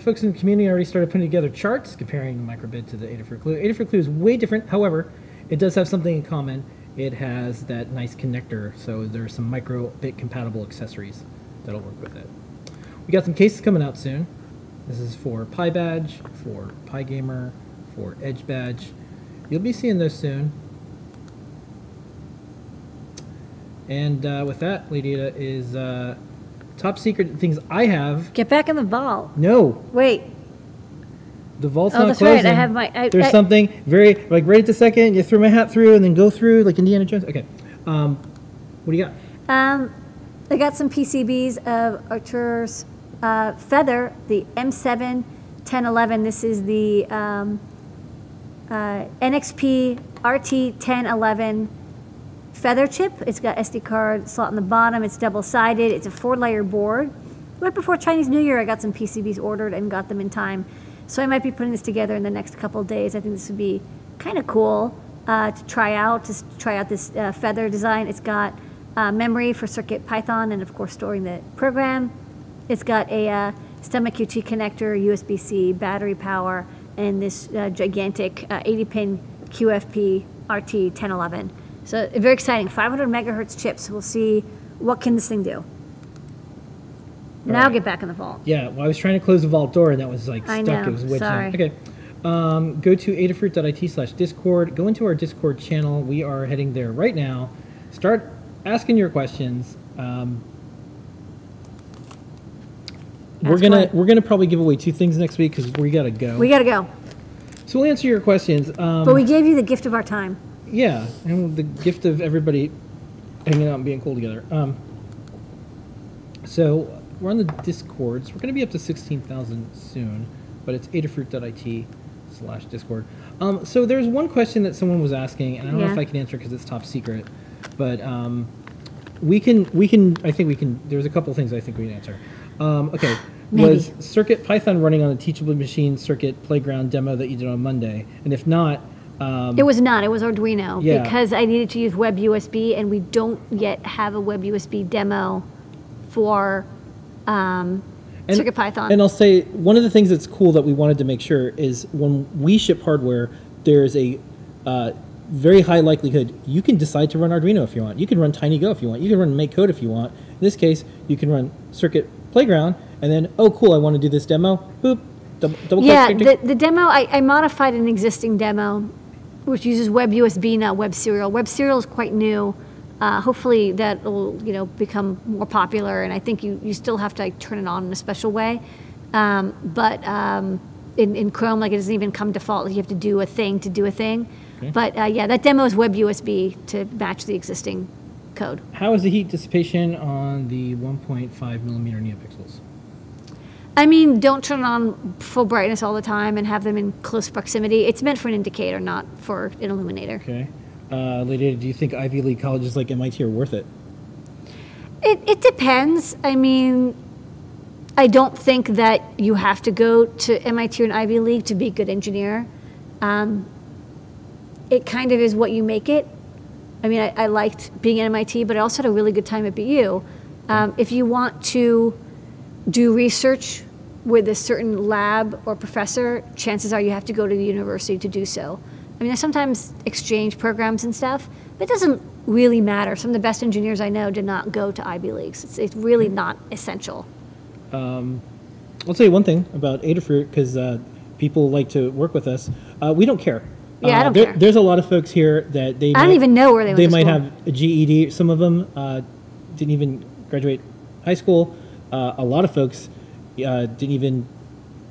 Folks in the community already started putting together charts comparing microbit to the Adafruit Clue. Adafruit Clue is way different. However, it does have something in common. It has that nice connector, so there's some microbit compatible accessories that'll work with it. We got some cases coming out soon. This is for PyBadge, for PyGamer, for EdgeBadge. You'll be seeing those soon. And uh, with that, Lady is uh, top secret things I have. Get back in the vault. No, Wait, the vault's Oh, not that's right, I have my- I- There's I- something very like right at the second. You throw my hat through and then go through like Indiana Jones. Okay, um, what do you got? Um, I got some PCBs of Archer's uh, Feather, the M7 1011. This is the um, uh, NXP RT 1011 Feather chip. It's got SD card slot on the bottom. It's double sided. It's a four layer board. Right before Chinese New Year, I got some PCBs ordered and got them in time. So I might be putting this together in the next couple days. I think this would be kind of cool uh, to try out, to try out this uh, feather design. It's got uh, memory for Circuit Python and, of course, storing the program. It's got a uh, STEMMA QT connector, USB-C, battery power, and this uh, gigantic 80-pin QFP RT 1011. So very exciting, 500 megahertz chips. We'll see what can this thing do. Now right. get back in the vault. Yeah, well, I was trying to close the vault door and that was like I stuck. know, It was wedged in. sorry. Okay. Um, go to adafruit.it slash discord. Go into our Discord channel. We are heading there right now. Start asking your questions. Um, we're gonna away. we're gonna probably give away two things next week because we gotta go. We got to go. so we'll answer your questions. Um, But we gave you the gift of our time. Yeah, and the gift of everybody hanging out and being cool together. Um, so we're on the discords. We're going to be up to 16,000 soon, but it's adafruit.it slash discord. Um, so there's one question that someone was asking, and I don't know if I can answer because it's top secret, but um, we can, we can, I think we can, there's a couple things I think we can answer. Um, okay, was Circuit Python running on the Teachable Machine Circuit Playground demo that you did on Monday? And if not, um, It was not. It was Arduino Yeah. because I needed to use Web USB, and we don't yet have a Web USB demo for um, And- Circuit Python. And I'll say one of the things that's cool that we wanted to make sure is when we ship hardware, there's a uh, very high likelihood you can decide to run Arduino if you want. You can run TinyGo if you want. You can run MakeCode if you want. In this case, you can run Circuit Playground, and then oh cool, I want to do this demo. Boop, double, double yeah, click. tick, the, the demo I, I modified an existing demo, which uses Web USB, not Web Serial. Web Serial is quite new. Uh, hopefully that will you know become more popular, and I think you, you still have to like, turn it on in a special way. Um, but um, in, in Chrome, like it doesn't even come default. Like, you have to do a thing to do a thing. Okay. But uh, yeah, that demo is Web USB to match the existing code. How is the heat dissipation on the 1.5 millimeter neopixels? I mean, don't turn on full brightness all the time and have them in close proximity. It's meant for an indicator, not for an illuminator. Okay. Uh, Lady, do you think Ivy League colleges like MIT are worth it? It, it depends. I mean, I don't think that you have to go to MIT or an Ivy League to be a good engineer. Um, it kind of is what you make it. I mean, I, I liked being at MIT, but I also had a really good time at BU. Um, if you want to do research with a certain lab or professor, chances are you have to go to the university to do so. I mean, there's sometimes exchange programs and stuff, but it doesn't really matter. Some of the best engineers I know did not go to Ivy Leagues. It's, it's really not essential. I'll tell you one thing about Adafruit because uh, people like to work with us. Uh, we don't care. Yeah, I Uh, don't there- care. There's a lot of folks here that they. I don't even know where they They might school. have a GED. Some of them uh, didn't even graduate high school. Uh, a lot of folks uh, didn't even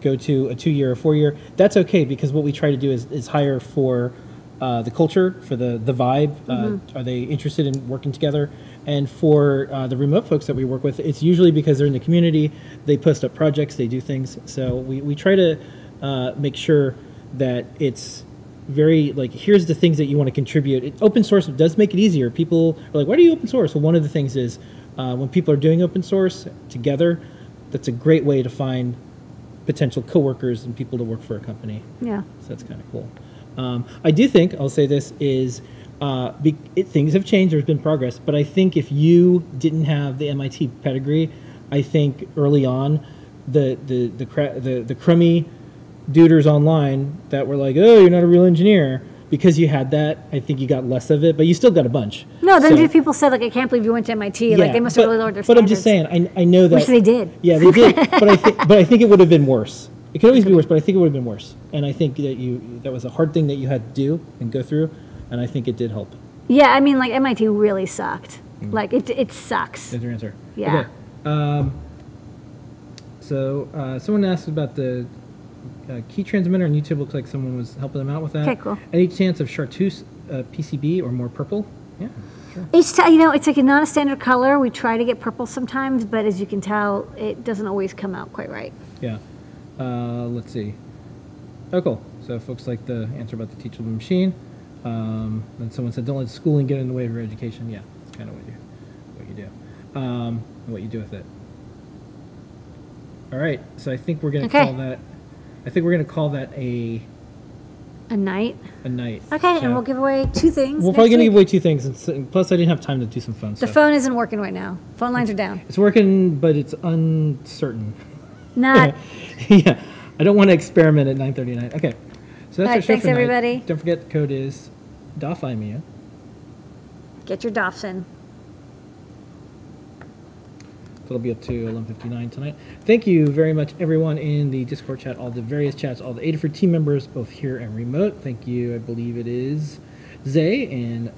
go to a two-year or four-year. That's okay because what we try to do is, is hire for uh, the culture, for the the vibe. Mm-hmm. Uh, are they interested in working together? And for uh, the remote folks that we work with, it's usually because they're in the community. They post up projects, they do things. So we, we try to uh, make sure that it's very like here's the things that you want to contribute. It, open source does make it easier. People are like, why do you open source? Well, one of the things is uh, when people are doing open source together, that's a great way to find potential coworkers and people to work for a company. Yeah. So that's kind of cool. Um, I do think I'll say this is uh, be, it, things have changed. There's been progress, but I think if you didn't have the MIT pedigree, I think early on, the the the the, the crummy duders online that were like, "Oh, you're not a real engineer," because you had that. I think you got less of it, but you still got a bunch. No, then So- people said like, I can't believe you went to MIT. like they must have but, really lowered their stuff. But I'm just saying, I, I know that. Which they did. Yeah, they did. but I think, but I think it would have been worse. It could always be worse, but I think it would have been worse. And I think that you that was a hard thing that you had to do and go through, and I think it did help. Yeah, I mean, like MIT really sucked. Like it, it sucks. Is your answer? Yeah. Okay. Um, so uh, someone asked about the uh, key transmitter on YouTube. Looks like someone was helping them out with that. Okay, cool. Any chance of chartreuse uh, PCB or more purple? Yeah, sure. It's t- you know, it's like a not a standard color. We try to get purple sometimes, but as you can tell, it doesn't always come out quite right. Yeah. Uh, let's see. Oh, cool. So folks like the answer about the teachable machine. Um, then someone said, "Don't let schooling get in the way of your education." Yeah, that's kind of what you what you do, um, and what you do with it. All right. So I think we're gonna Okay. call that. I think we're gonna call that a A night. a night. Okay, and we'll give away two things. We're probably gonna week. give away two things, and, plus I didn't have time to do some fun stuff. The stuff. phone isn't working right now. Phone lines are down. It's working, but it's uncertain. Not. yeah, I don't want to experiment at 9:39. Okay, so that's All our right, show thanks, for everybody. Don't forget the code is DOFIMU. Get your Dobson. That'll be up to 11:59 tonight. Thank you very much, everyone in the Discord chat, all the various chats, all the Adafruit team members, both here and remote. Thank you. I believe it is Zay and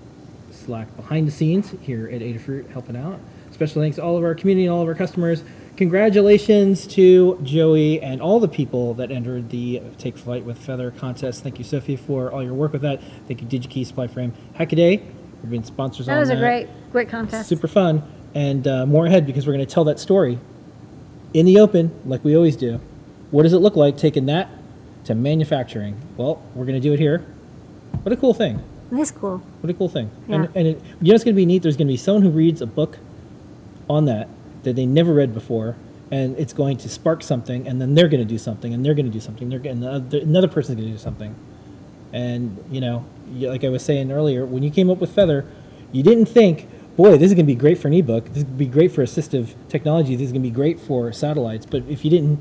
Slack behind the scenes here at Adafruit helping out. Special thanks to all of our community and all of our customers. Congratulations to Joey and all the people that entered the Take Flight with Feather contest. Thank you, Sophie, for all your work with that. Thank you, DigiKey, Supplyframe, Hackaday. We've been sponsors That on that. That was a great, great contest. super fun and uh, more ahead because we're going to tell that story in the open like we always do. What does it look like taking that to manufacturing? Well we're going to do it here. What a cool thing. That's cool. what a cool thing. Yeah. and, and it, you know it's going to be neat? There's going to be someone who reads a book on that that they never read before and it's going to spark something and then they're going to do something and they're going to do something they're going another, another person's going to do something. And you know, like I was saying earlier, when you came up with Feather, you didn't think, boy, this is going to be great for an ebook. This is going to be great for assistive technology. This is going to be great for satellites. But if you didn't,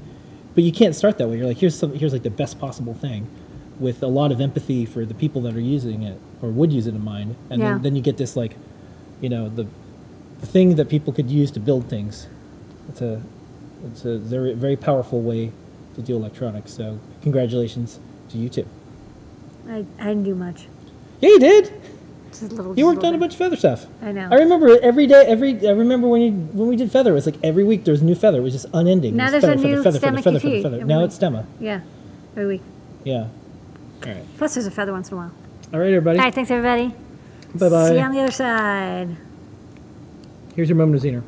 but you can't start that way. You're like, here's some, here's like the best possible thing, with a lot of empathy for the people that are using it or would use it in mind. And Yeah. then, then you get this like, you know, the, the thing that people could use to build things. It's a, it's a very very powerful way to do electronics. So congratulations to you too. I, I didn't do much. Yeah, you did. Just little. You worked on a bunch of feather stuff. I know. I remember every day. Every I remember when you when we did feather. It was like every week there was a new feather. It was just unending. Now there's a feather, new feather, feather, Stemma feather, feather, feather. Now week. it's stemma. Yeah, every week. Yeah. All right. Plus, there's a feather once in a while. All right, everybody. All right, thanks everybody. Bye bye. See you on the other side. Here's your moment of Zener.